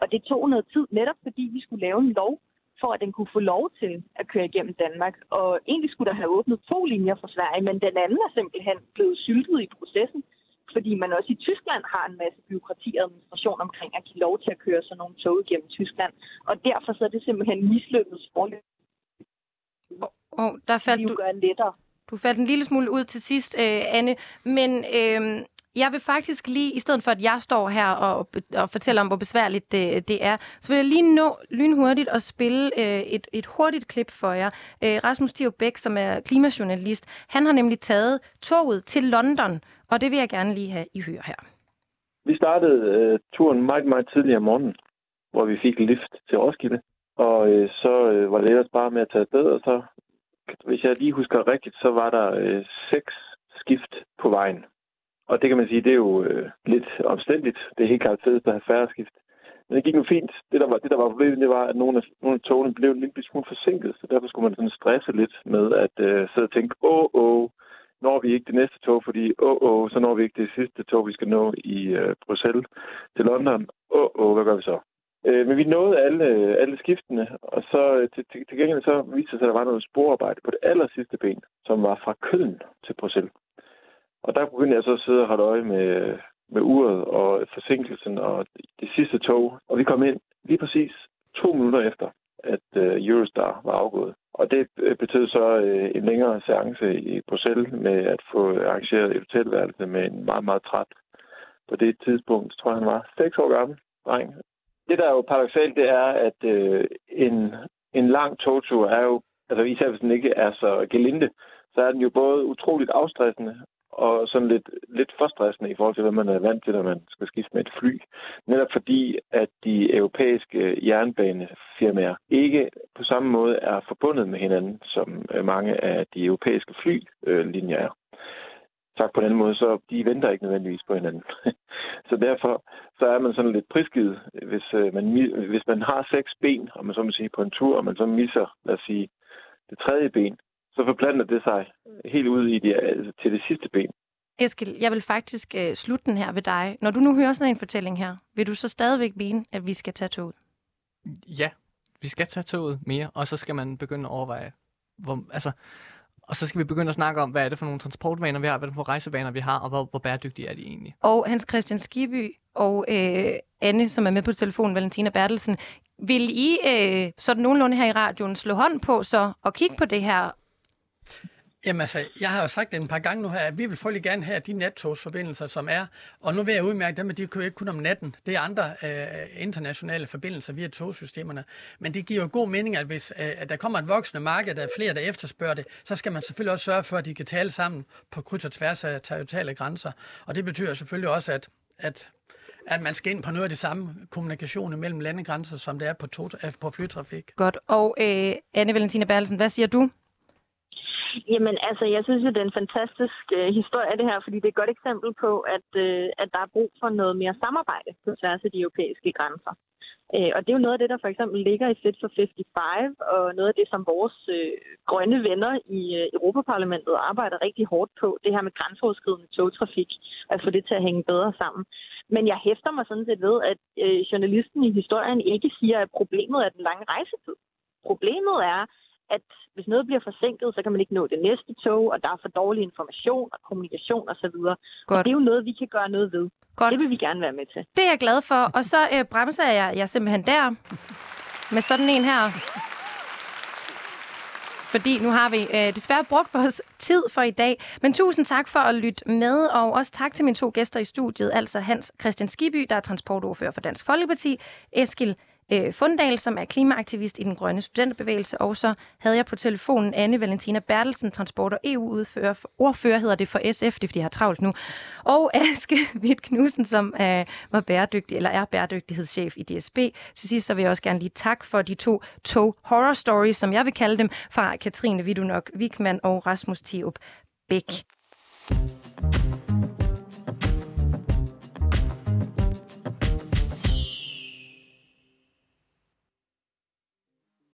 Og det tog noget tid, netop fordi vi skulle lave en lov, for at den kunne få lov til at køre igennem Danmark. Og egentlig skulle der have åbnet to linjer fra Sverige, men den anden er simpelthen blevet syltet i processen, fordi man også i Tyskland har en masse byråkrati og administration omkring at give lov til at køre sådan nogle tog igennem Tyskland. Og derfor så er det simpelthen mislykket forløb. Og, og der faldt du, lettere. du faldt en lille smule ud til sidst, øh, Anne, men øh, jeg vil faktisk lige, i stedet for at jeg står her og, og fortæller om, hvor besværligt det, det er, så vil jeg lige nå lynhurtigt at spille øh, et, et hurtigt klip for jer. Øh, Rasmus Theo Bæk, som er klimajournalist, han har nemlig taget toget til London, og det vil jeg gerne lige have, I hører her. Vi startede øh, turen meget, meget tidligere om morgenen, hvor vi fik lift til Roskilde. Og øh, så øh, var det ellers bare med at tage afsted, og så, hvis jeg lige husker rigtigt, så var der øh, seks skift på vejen og det kan man sige, det er jo øh, lidt omstændigt. Det er helt klart fedt at have færre skift. Men det gik jo fint. Det, der var, det, der var problemet, det var, at nogle af, nogle af togene blev en lille smule forsinket, så derfor skulle man sådan stresse lidt med at øh, sidde og tænke, åh, åh, når vi ikke det næste tog, fordi åh, åh, så når vi ikke det sidste tog, vi skal nå i øh, Bruxelles til London. Åh, åh, hvad gør vi så? Øh, men vi nåede alle, øh, alle skiftene, og så øh, til, til, til gengæld så viste det sig, at der var noget sporarbejde på det aller sidste ben, som var fra Køln til Bruxelles. Og der begyndte jeg så at sidde og holde øje med, med uret og forsinkelsen og det sidste tog. Og vi kom ind lige præcis to minutter efter, at øh, Eurostar var afgået. Og det øh, betød så øh, en længere seance i Bruxelles med at få arrangeret et hotelværelse med en meget, meget træt på det tidspunkt, tror jeg han var, seks år gammel dreng. Det, der er jo paradoxalt, det er, at øh, en, en lang togtur er jo, altså især hvis den ikke er så gelinde, så er den jo både utroligt afstressende og sådan lidt, lidt forstressende i forhold til, hvad man er vant til, når man skal skifte med et fly. Netop fordi, at de europæiske jernbanefirmaer ikke på samme måde er forbundet med hinanden, som øh, mange af de europæiske flylinjer er. Sagt på den måde, så de venter ikke nødvendigvis på hinanden. så derfor så er man sådan lidt prisgivet, hvis øh, man, hvis man har seks ben, og man så må sige, på en tur, og man så misser, lad os sige, det tredje ben, så forplanter det sig helt ud i de, altså, til det sidste ben. Eskil, jeg vil faktisk uh, slutte den her ved dig. Når du nu hører sådan en fortælling her, vil du så stadigvæk mene, at vi skal tage toget? Ja, vi skal tage toget mere, og så skal man begynde at overveje, hvor, altså, og så skal vi begynde at snakke om, hvad er det for nogle transportvaner, vi har, hvad er det for rejsevaner, vi har, og hvor, hvor bæredygtige er de egentlig. Og Hans Christian Skiby og øh, Anne, som er med på telefonen, Valentina Bertelsen, vil I øh, sådan nogenlunde her i radioen slå hånd på så og kigge på det her Jamen altså, jeg har jo sagt det en par gange nu her, at vi vil frygtelig gerne have de nattogsforbindelser, som er. Og nu vil jeg udmærke dem, at de kører ikke kun om natten. Det er andre øh, internationale forbindelser via togsystemerne. Men det giver jo god mening, at hvis øh, at der kommer et voksende marked, der er flere, der efterspørger det, så skal man selvfølgelig også sørge for, at de kan tale sammen på kryds og tværs af territoriale grænser. Og det betyder selvfølgelig også, at, at at man skal ind på noget af det samme kommunikation mellem landegrænser, som det er på, to, øh, på flytrafik. Godt. Og øh, Anne Valentina Berlsen, hvad siger du? Jamen altså, jeg synes, det er en fantastisk øh, historie, det her, fordi det er et godt eksempel på, at, øh, at der er brug for noget mere samarbejde på tværs af de europæiske grænser. Øh, og det er jo noget af det, der for eksempel ligger i Fit for 55, og noget af det, som vores øh, grønne venner i øh, Europaparlamentet arbejder rigtig hårdt på, det her med grænseoverskridende togtrafik, at få det til at hænge bedre sammen. Men jeg hæfter mig sådan set ved, at øh, journalisten i historien ikke siger, at problemet er den lange rejsetid. Problemet er, at hvis noget bliver forsinket, så kan man ikke nå det næste tog, og der er for dårlig information og kommunikation osv. Og, og det er jo noget, vi kan gøre noget ved. Godt. Det vil vi gerne være med til. Det er jeg glad for. Og så øh, bremser jeg, jeg simpelthen der med sådan en her. Fordi nu har vi øh, desværre brugt vores tid for i dag. Men tusind tak for at lytte med, og også tak til mine to gæster i studiet, altså Hans Christian Skiby, der er transportordfører for Dansk Folkeparti, Eskil øh, Fundal, som er klimaaktivist i den grønne studenterbevægelse, og så havde jeg på telefonen Anne Valentina Bertelsen, transport- og EU-ordfører ordfører hedder det for SF, det er fordi jeg har travlt nu, og Aske Witt Knudsen, som øh, var bæredygtig, eller er bæredygtighedschef i DSB. Til sidst så vil jeg også gerne lige tak for de to tog horror stories, som jeg vil kalde dem, fra Katrine Vidunok Wikman og Rasmus Thiop Bæk.